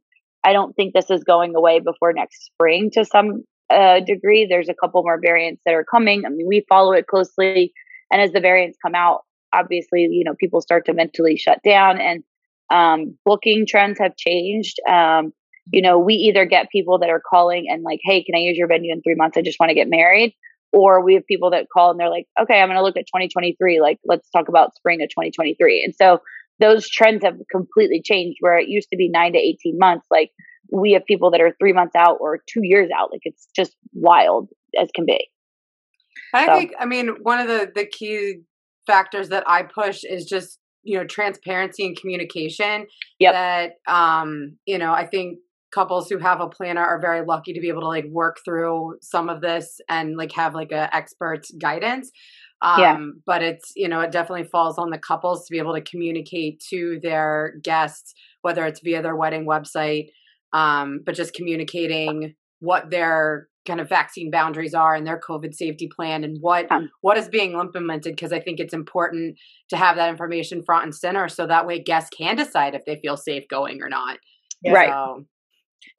Speaker 3: I don't think this is going away before next spring to some uh, degree. There's a couple more variants that are coming. I mean, we follow it closely, and as the variants come out, obviously, you know, people start to mentally shut down, and um, booking trends have changed. Um, you know, we either get people that are calling and like, "Hey, can I use your venue in three months? I just want to get married," or we have people that call and they're like, "Okay, I'm going to look at 2023. Like, let's talk about spring of 2023." And so those trends have completely changed where it used to be nine to 18 months. Like we have people that are three months out or two years out. Like it's just wild as can be.
Speaker 1: I so. think, I mean, one of the, the key factors that I push is just, you know, transparency and communication.
Speaker 3: Yep.
Speaker 1: That, um, you know, I think couples who have a planner are very lucky to be able to like work through some of this and like have like a expert guidance. Um, yeah. But it's, you know, it definitely falls on the couples to be able to communicate to their guests, whether it's via their wedding website, um, but just communicating what their kind of vaccine boundaries are and their COVID safety plan and what what is being implemented because I think it's important to have that information front and center so that way guests can decide if they feel safe going or not.
Speaker 3: Yeah. Right. So,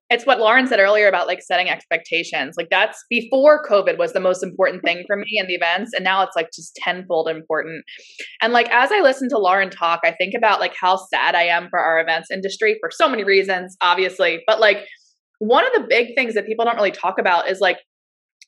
Speaker 2: it's what Lauren said earlier about like setting expectations. Like that's before COVID was the most important thing for me in the events. And now it's like just tenfold important. And like as I listen to Lauren talk, I think about like how sad I am for our events industry for so many reasons, obviously. But like one of the big things that people don't really talk about is like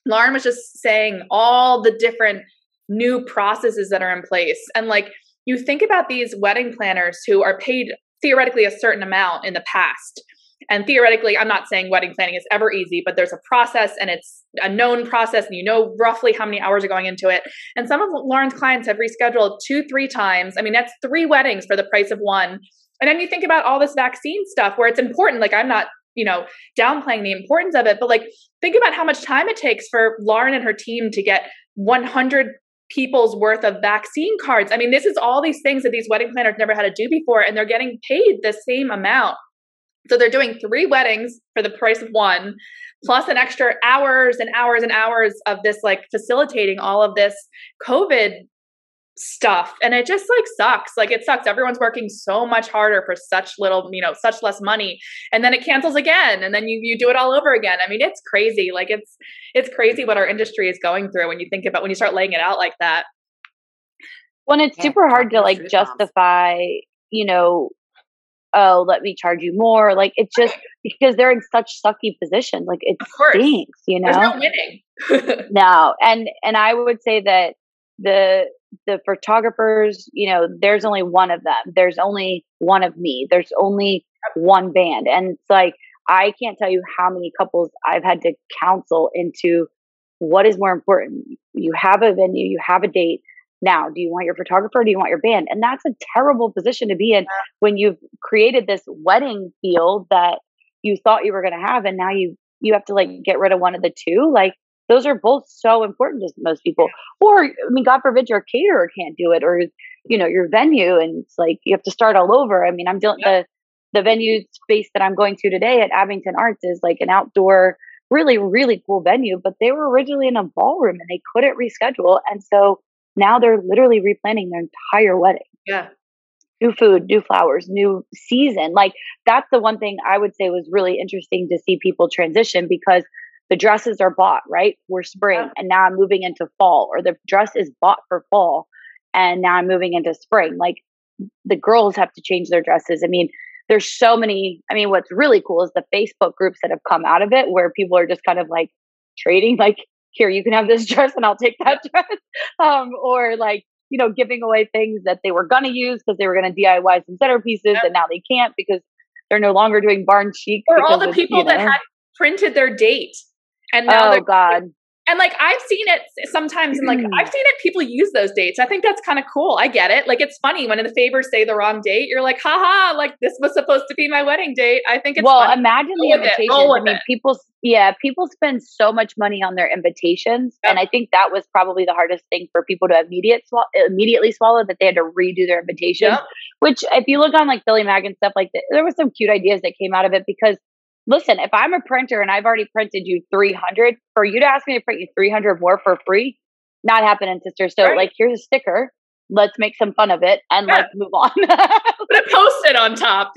Speaker 2: Lauren was just saying all the different new processes that are in place. And like you think about these wedding planners who are paid theoretically a certain amount in the past and theoretically, I'm not saying wedding planning is ever easy, but there's a process and it's a known process and you know roughly how many hours are going into it. And some of Lauren's clients have rescheduled two, three times. I mean, that's three weddings for the price of one. And then you think about all this vaccine stuff where it's important. Like, I'm not, you know, downplaying the importance of it, but like, think about how much time it takes for Lauren and her team to get 100 people's worth of vaccine cards. I mean, this is all these things that these wedding planners never had to do before, and they're getting paid the same amount. So they're doing three weddings for the price of one, plus an extra hours and hours and hours of this, like facilitating all of this COVID stuff. And it just like sucks. Like it sucks. Everyone's working so much harder for such little, you know, such less money. And then it cancels again. And then you you do it all over again. I mean, it's crazy. Like it's it's crazy what our industry is going through when you think about when you start laying it out like that.
Speaker 3: When it's yeah, super hard to like justify, you know, oh, let me charge you more. Like it's just because they're in such sucky positions. Like it stinks, you know.
Speaker 2: There's no winning.
Speaker 3: no, and and I would say that the the photographers, you know, there's only one of them. There's only one of me. There's only one band, and it's like I can't tell you how many couples I've had to counsel into what is more important. You have a venue, you have a date now? Do you want your photographer? Do you want your band? And that's a terrible position to be in when you've created this wedding field that you thought you were going to have and now you you have to like get rid of one of the two? Like those are both so important to most people. Or i mean god forbid your caterer can't do it or you know your venue and it's like you have to start all over. I mean i'm doing the the venue space that i'm going to today at abington arts is like an outdoor really really cool venue but they were originally in a ballroom and they couldn't reschedule and so now they're literally replanning their entire wedding.
Speaker 2: Yeah.
Speaker 3: New food, new flowers, new season. Like that's the one thing I would say was really interesting to see people transition because the dresses are bought, right? We're spring yeah. and now I'm moving into fall, or the dress is bought for fall and now I'm moving into spring. Like the girls have to change their dresses. I mean, there's so many. I mean, what's really cool is the Facebook groups that have come out of it where people are just kind of like trading like here you can have this dress and i'll take that dress. Um, or like you know giving away things that they were going to use because they were going to diy some centerpieces yep. and now they can't because they're no longer doing barn chic
Speaker 2: or all the people you know, that had printed their date and now
Speaker 3: oh god
Speaker 2: and like I've seen it sometimes, and like I've mm. seen it, people use those dates. I think that's kind of cool. I get it. Like it's funny when in the favors say the wrong date, you're like, haha, like this was supposed to be my wedding date. I think it's
Speaker 3: well.
Speaker 2: Funny.
Speaker 3: Imagine the invitations. I mean, people, yeah, people spend so much money on their invitations, yep. and I think that was probably the hardest thing for people to immediate immediately swallow that they had to redo their invitation. Yep. Which, if you look on like Philly Mag and stuff like that, there was some cute ideas that came out of it because listen, if I'm a printer and I've already printed you 300, for you to ask me to print you 300 more for free, not happening, sister. So, right. like, here's a sticker. Let's make some fun of it and yeah. let's move on. Put
Speaker 2: a post it on top.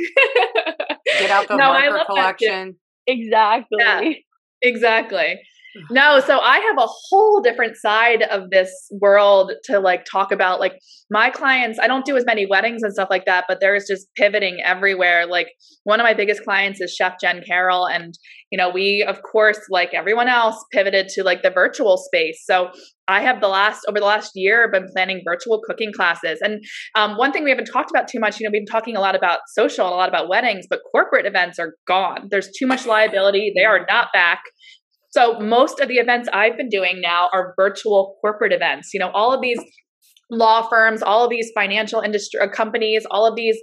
Speaker 1: Get out the no, marker collection.
Speaker 3: Exactly.
Speaker 2: Yeah, exactly. No, so I have a whole different side of this world to like talk about. Like my clients, I don't do as many weddings and stuff like that, but there's just pivoting everywhere. Like one of my biggest clients is Chef Jen Carroll. And, you know, we, of course, like everyone else, pivoted to like the virtual space. So I have the last, over the last year, been planning virtual cooking classes. And um, one thing we haven't talked about too much, you know, we've been talking a lot about social and a lot about weddings, but corporate events are gone. There's too much liability. They are not back. So most of the events I've been doing now are virtual corporate events. You know, all of these law firms, all of these financial industry uh, companies, all of these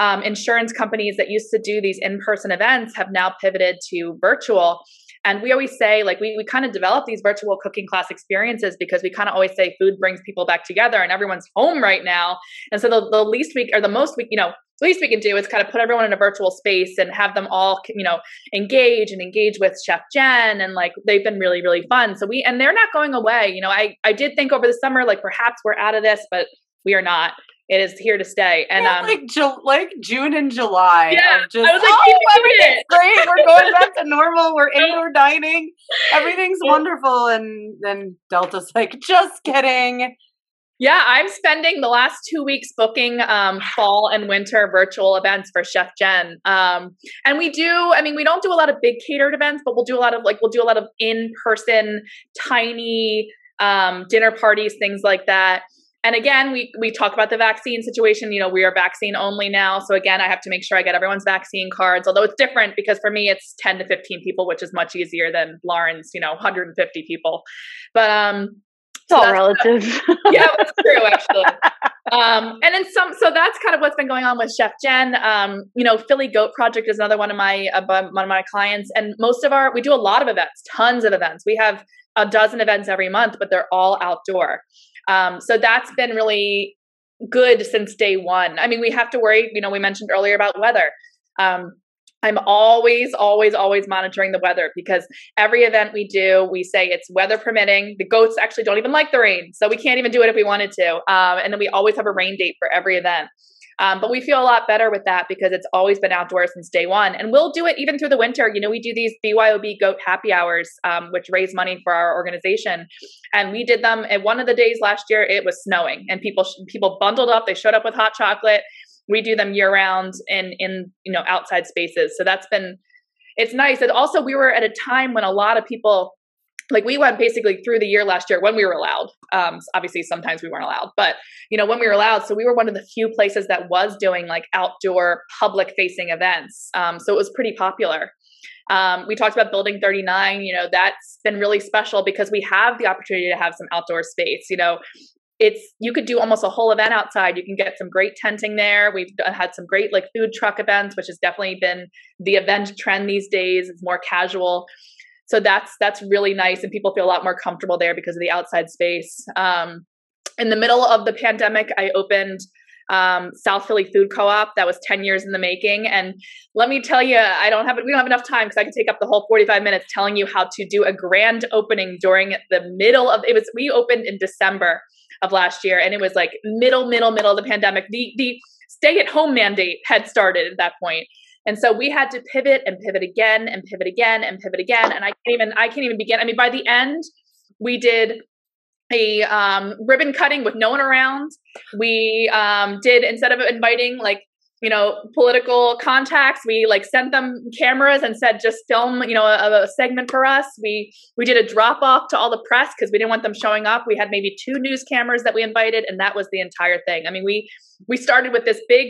Speaker 2: um, insurance companies that used to do these in-person events have now pivoted to virtual. And we always say, like, we, we kind of develop these virtual cooking class experiences because we kind of always say food brings people back together and everyone's home right now. And so the, the least week or the most week, you know, least we can do is kind of put everyone in a virtual space and have them all you know engage and engage with chef jen and like they've been really really fun. So we and they're not going away. You know i i did think over the summer like perhaps we're out of this but we are not. It is here to stay. And yeah,
Speaker 1: um like Ju- like june and july
Speaker 2: yeah
Speaker 1: just,
Speaker 2: i was like oh,
Speaker 1: everything's great. We're going back to normal. We're indoor dining. Everything's wonderful. And then delta's like just kidding
Speaker 2: yeah, I'm spending the last two weeks booking um, fall and winter virtual events for Chef Jen. Um, and we do, I mean, we don't do a lot of big catered events, but we'll do a lot of like, we'll do a lot of in person, tiny um, dinner parties, things like that. And again, we we talk about the vaccine situation. You know, we are vaccine only now, so again, I have to make sure I get everyone's vaccine cards. Although it's different because for me, it's ten to fifteen people, which is much easier than Lauren's, you know, 150 people. But um,
Speaker 3: it's all relative.
Speaker 2: yeah, that's true actually. Um, and then some, so that's kind of what's been going on with Chef Jen. Um, you know, Philly Goat Project is another one of my uh, one of my clients, and most of our we do a lot of events, tons of events. We have a dozen events every month, but they're all outdoor. Um, so that's been really good since day one. I mean, we have to worry. You know, we mentioned earlier about weather. Um, I'm always, always, always monitoring the weather because every event we do, we say it's weather permitting. The goats actually don't even like the rain, so we can't even do it if we wanted to. Um, and then we always have a rain date for every event. Um, but we feel a lot better with that because it's always been outdoors since day one. And we'll do it even through the winter. You know, we do these BYOB goat happy hours, um, which raise money for our organization. And we did them at one of the days last year, it was snowing and people, people bundled up. They showed up with hot chocolate we do them year round in in you know outside spaces. So that's been it's nice. And also we were at a time when a lot of people like we went basically through the year last year when we were allowed. Um obviously sometimes we weren't allowed but you know when we were allowed so we were one of the few places that was doing like outdoor public facing events. Um so it was pretty popular. Um, we talked about building 39 you know that's been really special because we have the opportunity to have some outdoor space you know it's you could do almost a whole event outside. You can get some great tenting there. We've had some great like food truck events, which has definitely been the event trend these days. It's more casual, so that's that's really nice, and people feel a lot more comfortable there because of the outside space. Um, in the middle of the pandemic, I opened um, South Philly Food Co-op. That was 10 years in the making. And let me tell you, I don't have we don't have enough time because I could take up the whole 45 minutes telling you how to do a grand opening during the middle of it was we opened in December of last year, and it was like middle, middle, middle of the pandemic. The the stay at home mandate had started at that point. And so we had to pivot and pivot again and pivot again and pivot again. And I can't even I can't even begin. I mean, by the end, we did a um, ribbon cutting with no one around. We um, did instead of inviting like you know political contacts. We like sent them cameras and said just film you know a, a segment for us. We we did a drop off to all the press because we didn't want them showing up. We had maybe two news cameras that we invited and that was the entire thing. I mean we we started with this big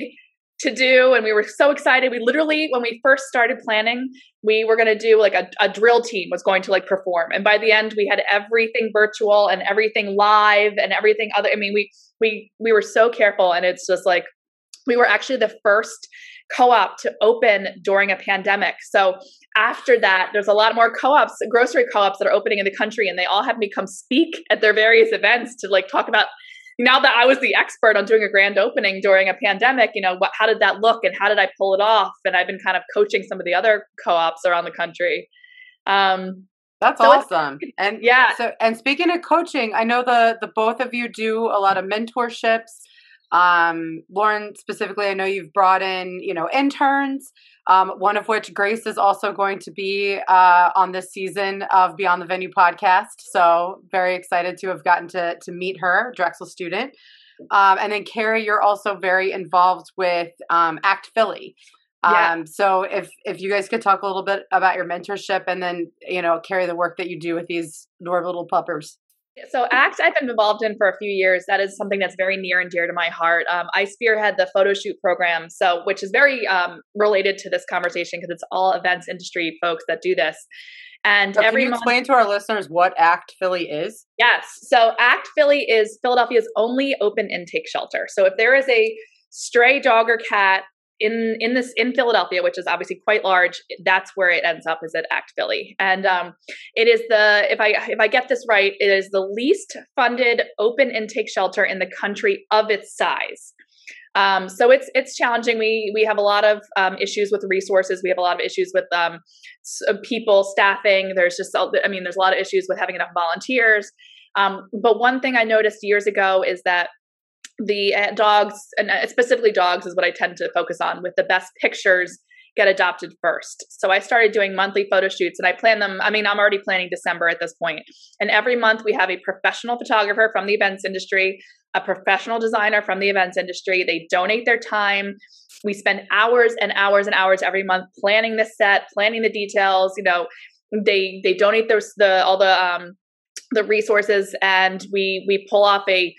Speaker 2: to do and we were so excited. We literally when we first started planning we were going to do like a, a drill team was going to like perform. And by the end we had everything virtual and everything live and everything other i mean we we we were so careful and it's just like we were actually the first co-op to open during a pandemic. So after that, there's a lot more co-ops, grocery co-ops that are opening in the country, and they all have me come speak at their various events to like talk about. Now that I was the expert on doing a grand opening during a pandemic, you know, what, how did that look and how did I pull it off? And I've been kind of coaching some of the other co-ops around the country. Um,
Speaker 1: that's so awesome. And yeah. So and speaking of coaching, I know the the both of you do a lot of mentorships um, Lauren, specifically, I know you've brought in, you know, interns. Um, one of which Grace is also going to be uh, on this season of Beyond the Venue podcast. So very excited to have gotten to to meet her, Drexel student. Um, and then Carrie, you're also very involved with um, ACCT Philly. Yeah. Um, so if if you guys could talk a little bit about your mentorship and then you know Carrie the work that you do with these adorable little puppers.
Speaker 2: So ACCT I've been involved in for a few years. That is something that's very near and dear to my heart. Um, I spearhead the photo shoot program, so which is very um, related to this conversation because it's all events industry folks that do this. And
Speaker 1: so
Speaker 2: every
Speaker 1: can you explain month, to our listeners what ACCT Philly is?
Speaker 2: Yes. So ACCT Philly is Philadelphia's only open intake shelter. So if there is a stray dog or cat in in this in Philadelphia, which is obviously quite large, that's where it ends up is at ACCT Philly, and um, it is the if I if I get this right, it is the least funded open intake shelter in the country of its size. Um, so it's it's challenging. We we have a lot of um, issues with resources. We have a lot of issues with um, uh, people staffing. There's just I mean there's a lot of issues with having enough volunteers. Um, but one thing I noticed years ago is that the uh, dogs, and uh, specifically dogs, is what I tend to focus on with the best pictures get adopted first. So I started doing monthly photo shoots and I plan them. I mean, I'm already planning December at this point. And every month we have a professional photographer from the events industry, a professional designer from the events industry. They donate their time. We spend hours and hours and hours every month planning the set, planning the details, you know, they they donate those the all the um the resources and we we pull off a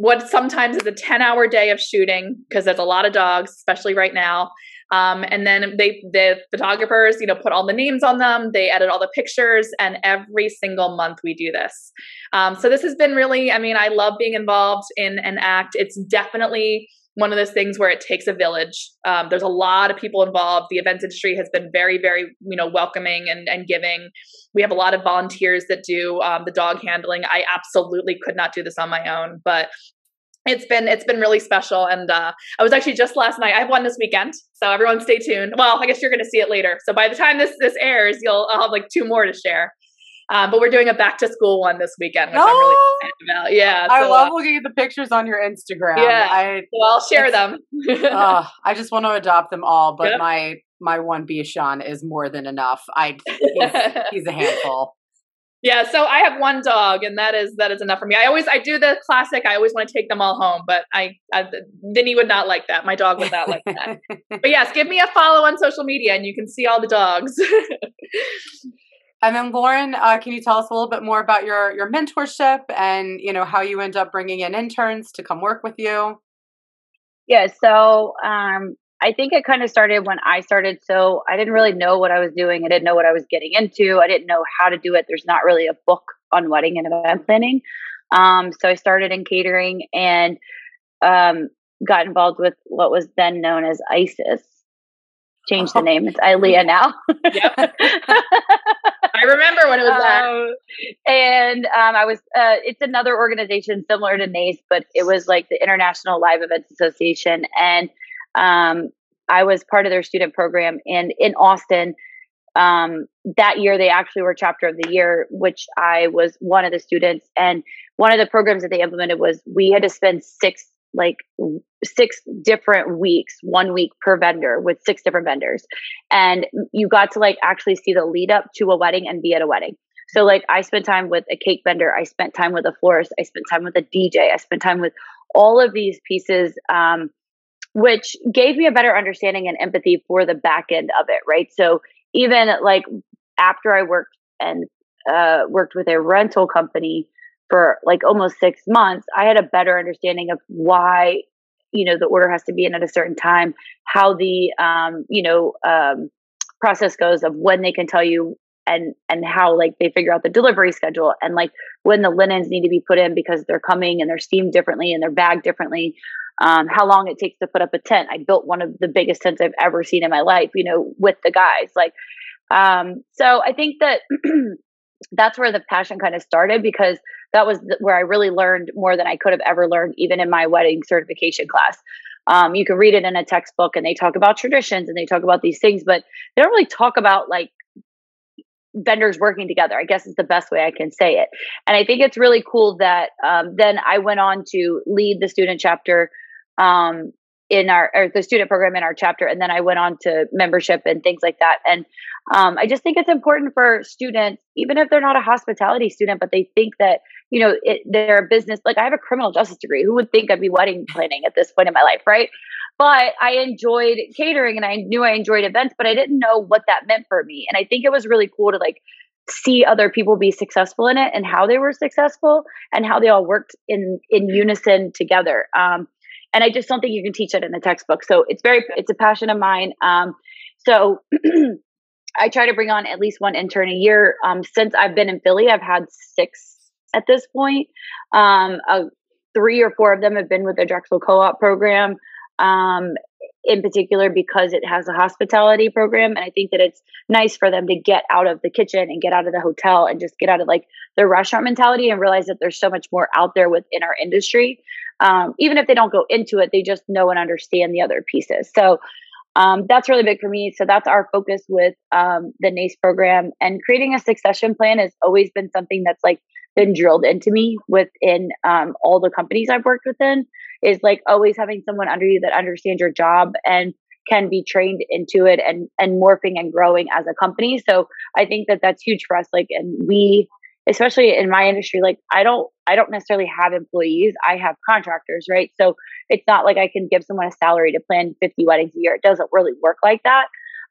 Speaker 2: what sometimes is a 10 hour day of shooting because there's a lot of dogs, especially right now. Um, and then they, the photographers, you know, put all the names on them. They edit all the pictures, and every single month we do this. Um, so this has been really, I mean, I love being involved in an act. It's definitely one of those things where it takes a village. Um, there's a lot of people involved. The events industry has been very, very, you know, welcoming and, and giving. We have a lot of volunteers that do um, the dog handling. I absolutely could not do this on my own, but it's been it's been really special and uh, i was actually just last night i have one this weekend so everyone stay tuned well i guess you're going to see it later so by the time this this airs you'll i'll have like two more to share um, but we're doing a back to school one this weekend, which oh, I'm really oh! excited about. Yeah,
Speaker 1: I love uh, looking at the pictures on your Instagram.
Speaker 2: Yeah, I, so I'll share them.
Speaker 1: uh, I just want to adopt them all, but yep. my my one Bichon is more than enough. I he's, he's a handful.
Speaker 2: Yeah, so I have one dog, and that is that is enough for me. I always I do the classic. I always want to take them all home, but I, I Vinny would not like that. My dog would not like that. but yes, give me a follow on social media, and you can see all the dogs.
Speaker 1: And then Lauren, uh, can you tell us a little bit more about your your mentorship and you know how you end up bringing in interns to come work with you?
Speaker 3: Yeah, so um, I think it kind of started when I started. So I didn't really know what I was doing. I didn't know what I was getting into. I didn't know how to do it. There's not really a book on wedding and event planning. Um, so I started in catering and um, got involved with what was then known as ISES. Changed the name. It's ILEA now.
Speaker 2: yep. I remember when it was that.
Speaker 3: Um, and um, I was, uh, it's another organization similar to NACE, but it was like the International Live Events Association. And um, I was part of their student program. And in Austin, um, that year, they actually were chapter of the year, which I was one of the students. And one of the programs that they implemented was we had to spend six like six different weeks, one week per vendor with six different vendors. And you got to like actually see the lead up to a wedding and be at a wedding. So like I spent time with a cake vendor, I spent time with a florist, I spent time with a DJ, I spent time with all of these pieces, um, which gave me a better understanding and empathy for the back end of it, right? So even like after I worked and uh, worked with a rental company, for like almost six months, I had a better understanding of why, you know, the order has to be in at a certain time, how the, um, you know, um, process goes of when they can tell you and and how like they figure out the delivery schedule and like when the linens need to be put in because they're coming and they're steamed differently and they're bagged differently um, how long it takes to put up a tent. I built one of the biggest tents i've ever seen in my life you know with the guys like um, so i think that that's where the passion kind of started because that was where I really learned more than I could have ever learned, even in my wedding certification class. Um, you can read it in a textbook and they talk about traditions and they talk about these things, but they don't really talk about like vendors working together, I guess is the best way I can say it. And I think it's really cool that um, then I went on to lead the student chapter um, in our or the student program in our chapter and then i went on to membership and things like that. And um, i just think it's important for students even if they're not a hospitality student but they think that you know it, they're a business like i have a criminal justice degree. Who would think i'd be wedding planning at this point in my life right? But i enjoyed catering and i knew i enjoyed events but i didn't know what that meant for me. And i think it was really cool to like see other people be successful in it and how they were successful and how they all worked in in unison together. Um, and i just don't think you can teach that in the textbook. So it's very it's a passion of mine. Um, so i try to bring on at least one intern a year. Um, since i've been in philly i've had six at this point. Um, uh, three or four of them have been with the drexel co-op program um, in particular because it has a hospitality program. And i think that it's nice for them to get out of the kitchen and get out of the hotel and just get out of like the restaurant mentality and realize that there's so much more out there within our industry um, even if they don't go into it they just know and understand the other pieces so um, that's really big for me so that's our focus with um, the nace program and creating a succession plan has always been something that's like been drilled into me within um, all the companies I've worked within is like always having someone under you that understands your job and can be trained into it and and morphing and growing as a company. So I think that that's huge for us. Like, and we, especially in my industry, like I don't I don't necessarily have employees. I have contractors, right? So it's not like I can give someone a salary to plan 50 weddings a year. It doesn't really work like that.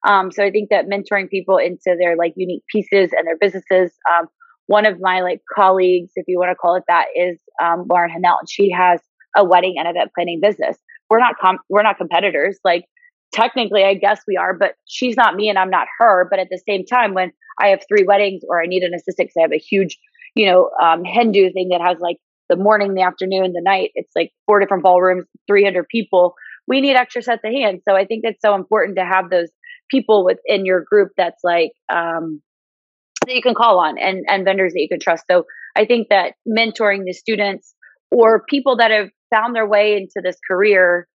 Speaker 3: Um, so I think that mentoring people into their like unique pieces and their businesses, um, one of my like colleagues, if you want to call it that, is um, Lauren Hanel, and she has a wedding and event planning business. We're not com- we're not competitors. Like technically, I guess we are, but she's not me and I'm not her. But at the same time, when I have three weddings or I need an assistant because I have a huge, you know, um, Hindu thing that has like the morning, the afternoon, the night. It's like four different ballrooms, 300 people. We need extra sets of hands. So I think it's so important to have those people within your group that's like um, that you can call on and, and vendors that you can trust. So I think that mentoring the students or people that have found their way into this career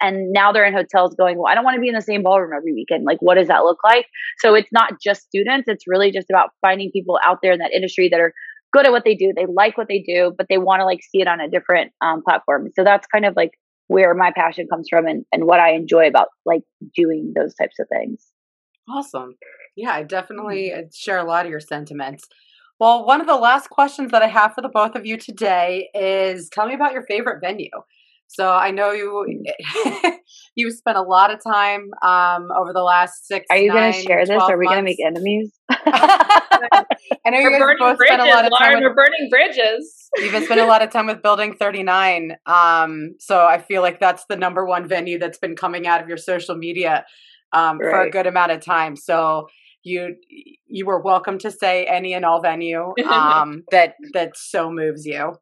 Speaker 3: and now they're in hotels going, well, I don't want to be in the same ballroom every weekend. Like, what does that look like? So it's not just students. It's really just about finding people out there in that industry that are good at what they do. They like what they do, but they want to like see it on a different um, platform. So that's kind of like where my passion comes from and, and what I enjoy about like doing those types of things.
Speaker 1: Awesome. Yeah, I definitely mm-hmm. uh, share a lot of your sentiments. Well, one of the last questions that I have for the both of you today is tell me about your favorite venue. So I know you you spent a lot of time um, over the last six.
Speaker 3: Are you
Speaker 1: going
Speaker 3: to share this? Are we going to make enemies?
Speaker 1: I know
Speaker 2: we're
Speaker 1: you guys both
Speaker 2: bridges,
Speaker 1: spent a lot of time.
Speaker 2: Lauren, with, we're burning bridges.
Speaker 1: You've been spending a lot of time with Building 39. Um, so I feel like that's the number one venue that's been coming out of your social media um, right. for a good amount of time. So you you were welcome to say any and all venue um, that that so moves you.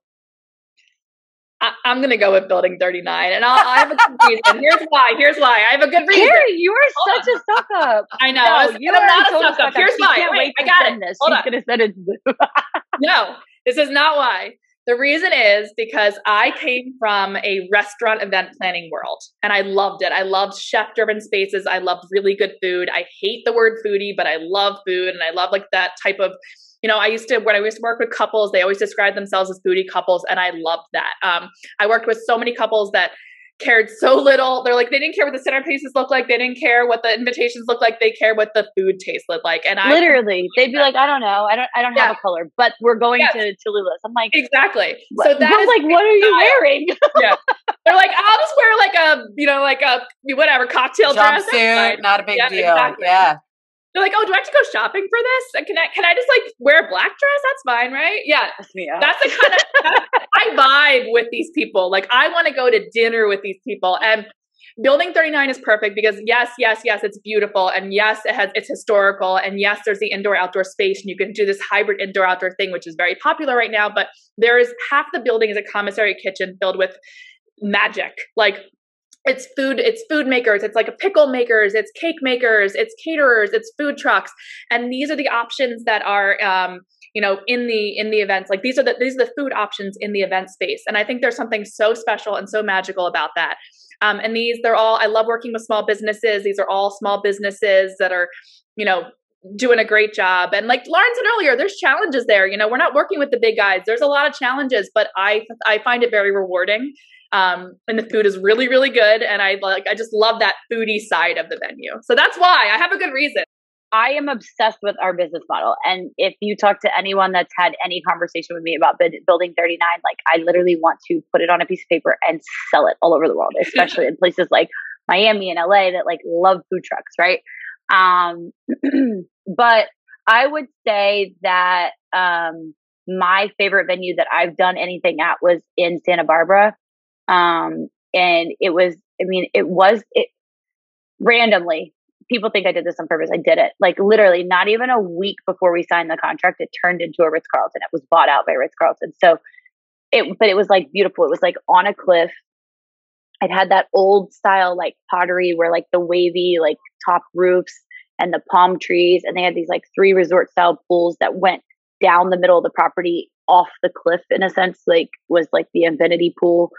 Speaker 2: I, am going to go with Building 39, and I'll, I have a good reason. Here's why. Here's why. I have a good reason.
Speaker 3: Carrie, you are Hold such on. a suck up.
Speaker 2: I know. No, you are not a suck up. Here's why. Wait, I got it.
Speaker 3: This. Hold She's going to send it.
Speaker 2: no, this is not why. The reason is because I came from a restaurant event planning world and I loved it. I loved chef driven spaces. I loved really good food. I hate the word foodie, but I love food and I love like that type of you know, I used to when I used to work with couples, they always described themselves as foodie couples, and I loved that. Um, I worked with so many couples that cared so little. They're like, they didn't care what the centerpieces look like. They didn't care what the invitations look like. They care what the food tastes like. And I
Speaker 3: literally, they'd be like, I don't know, I don't, I don't yeah. have a color, but we're going yes. to Talula's. I'm like,
Speaker 2: exactly.
Speaker 3: What? So that's like, what are you style. wearing?
Speaker 2: yeah, they're like, I'll just wear like a, you know, like a whatever cocktail dress.
Speaker 1: Jumpsuit, not a big yeah, deal. Exactly. Yeah.
Speaker 2: They're like, oh, do I have to go shopping for this? Can I can I just like wear a black dress? That's fine, right? Yeah,
Speaker 3: yeah.
Speaker 2: that's the kind of I vibe with these people. Like I want to go to dinner with these people, and Building 39 is perfect because yes, yes, yes, it's beautiful, and yes, it has it's historical, and yes, there's the indoor outdoor space, and you can do this hybrid indoor outdoor thing, which is very popular right now. But there is half the building is a commissary kitchen filled with magic, like it's food it's food makers it's like a pickle makers it's cake makers it's caterers it's food trucks. And these are the options that are um, you know in the in the events like these are the these are the food options in the event space. And i think there's something so special and so magical about that. Um, and these they're all i love working with small businesses. These are all small businesses that are you know doing a great job. And like lauren said earlier there's challenges there you know we're not working with the big guys. There's a lot of challenges but i i find it very rewarding Um, and the food is really, really good. And I like, I just love that foodie side of the venue. So that's why I have a good reason.
Speaker 3: I am obsessed with our business model. And if you talk to anyone that's had any conversation with me about building 39, like I literally want to put it on a piece of paper and sell it all over the world, especially in places like Miami and LA that like love food trucks, right? Um, but I would say that um, my favorite venue that I've done anything at was in Santa Barbara. Um, and it was, I mean, it was it randomly. People think I did this on purpose. I did it. Like literally, not even a week before we signed the contract, it turned into a Ritz Carlton. It was bought out by Ritz Carlton. So it, but it was like beautiful. It was like on a cliff. It had that old style like pottery where like the wavy like top roofs and the palm trees. And they had these like three resort style pools that went down the middle of the property off the cliff in a sense, like was like the infinity pool,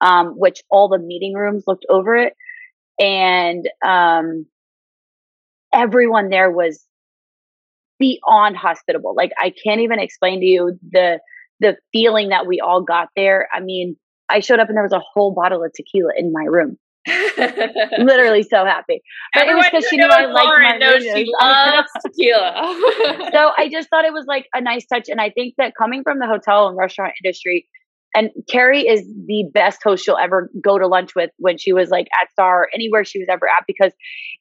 Speaker 3: um, which all the meeting rooms looked over it. And um, everyone there was beyond hospitable. Like I can't even explain to you the the feeling that we all got there. I mean, I showed up and there was a whole bottle of tequila in my room. Literally so happy.
Speaker 2: But Everyone it was because she knew I liked knows she loves tequila.
Speaker 3: so I just thought it was like a nice touch. And I think that coming from the hotel and restaurant industry, and Carrie is the best host she'll ever go to lunch with when she was like at Starr or anywhere she was ever at because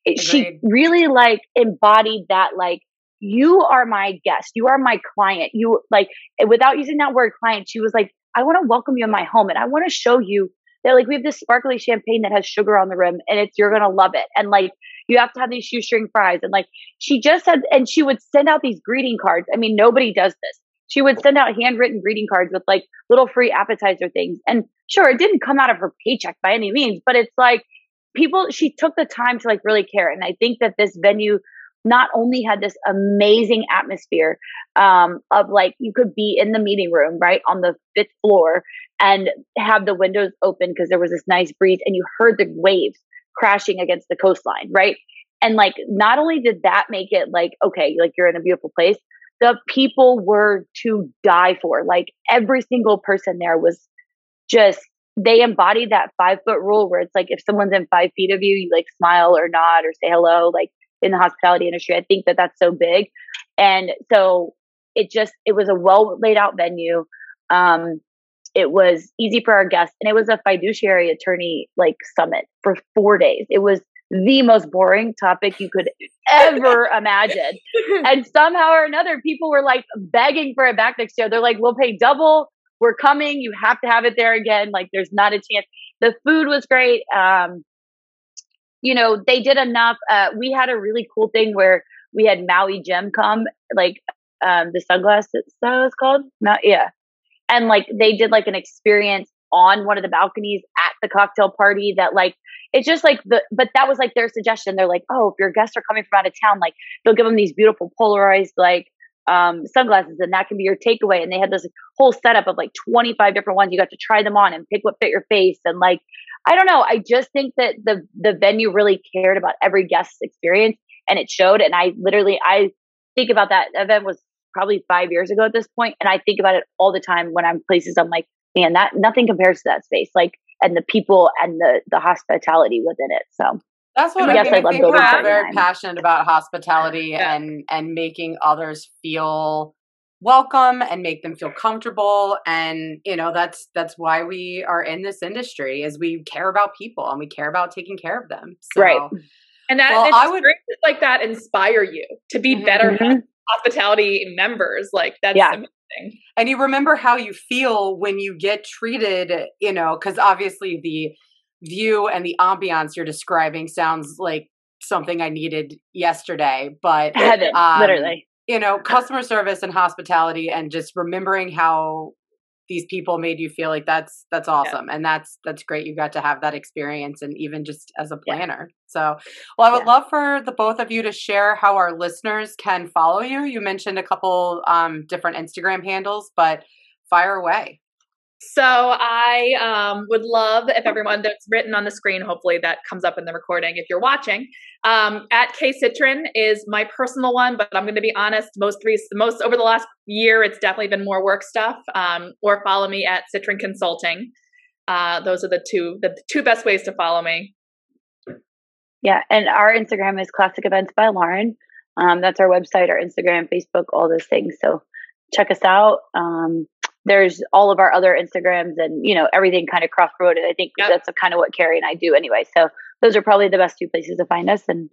Speaker 3: it, she really like embodied that like you are my guest, you are my client. You like without using that word client, she was like, I want to welcome you in my home and I want to show you they're like, we have this sparkly champagne that has sugar on the rim and it's, you're going to love it. And like, you have to have these shoestring fries. And like, she just said, and she would send out these greeting cards. I mean, nobody does this. She would send out handwritten greeting cards with like little free appetizer things. And sure, it didn't come out of her paycheck by any means, but it's like people, she took the time to like really care. And I think that this venue not only had this amazing atmosphere um, of like you could be in the meeting room right on the fifth floor and have the windows open because there was this nice breeze and you heard the waves crashing against the coastline, right? And like, not only did that make it like, okay, like you're in a beautiful place, the people were to die for. Like, every single person there was just, they embodied that five foot rule where it's like, if someone's in five feet of you, you like smile or nod or say hello, like in the hospitality industry. I think that that's so big. And so it just, it was a well laid out venue. Um, it was easy for our guests, and it was a fiduciary attorney like summit for four days. It was the most boring topic you could ever imagine. And somehow or another, people were like begging for it back next year. They're like, we'll pay double. We're coming. You have to have it there again. Like, there's not a chance. The food was great. Um, you know, they did enough. Uh, we had a really cool thing where we had Maui Jim come, like um, the sunglasses that was called. Not yeah, and like they did like an experience on one of the balconies at the cocktail party that like it's just like the but that was like their suggestion. They're like oh if your guests are coming from out of town like they'll give them these beautiful polarized like um, sunglasses and that can be your takeaway. And they had this whole setup of like 25 different ones. You got to try them on and pick what fit your face and like i don't know. I just think that the the venue really cared about every guest's experience and it showed. And i literally i think about that event was probably five years ago at this point, and I think about it all the time when I'm places. I'm like, man, that nothing compares to that space. Like, and the people and the the hospitality within it. So
Speaker 1: that's what I, guess I, love think we're very passionate about hospitality yeah. and and making others feel welcome and make them feel comfortable and you know that's that's why we are in this industry is we care about people and we care about taking care of them
Speaker 3: so, right
Speaker 2: and that well, I would like that inspire you to be mm-hmm. better mm-hmm hospitality members. Like that's yeah. amazing.
Speaker 1: And you remember how you feel when you get treated, you know, because obviously the view and the ambiance you're describing sounds like something I needed yesterday. But
Speaker 3: Heaven, um, literally.
Speaker 1: You know, customer service and hospitality and just remembering how these people made you feel like that's that's awesome yeah. and that's that's great you got to have that experience and even just as a planner yeah. so well i would yeah. love for the both of you to share how our listeners can follow you you mentioned a couple um, different instagram handles but fire away
Speaker 2: so I um, would love if everyone that's written on the screen, hopefully that comes up in the recording if you're watching. Um, at K Citron is my personal one, but I'm going to be honest. Most most over the last year, it's definitely been more work stuff. Um, or follow me at Citron Consulting. Uh, those are the two the two best ways to follow me.
Speaker 3: Yeah, and our Instagram is Classic Events by Lauren. Um, that's our website, our Instagram, Facebook, all those things. So check us out. Um, there's all of our other Instagrams and you know everything kind of cross promoted. I think yep. that's kind of what Carrie and I do anyway. So those are probably the best two places to find us and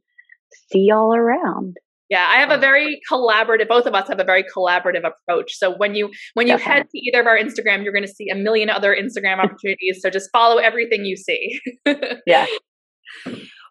Speaker 3: see y'all around.
Speaker 2: Yeah, I have a very collaborative. Both of us have a very collaborative approach. So when you when you Definitely. head to either of our Instagram, you're going to see a million other Instagram opportunities. so just follow everything you see.
Speaker 3: yeah.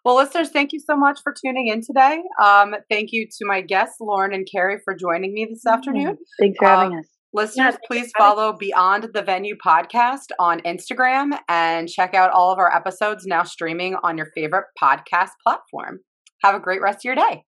Speaker 1: Well, listeners, thank you so much for tuning in today. Um, thank you to my guests, Lauren and Carrie, for joining me this afternoon.
Speaker 3: Thanks for having um, us.
Speaker 1: Listeners, yeah, please follow Beyond the Venue podcast on Instagram and check out all of our episodes now streaming on your favorite podcast platform. Have a great rest of your day.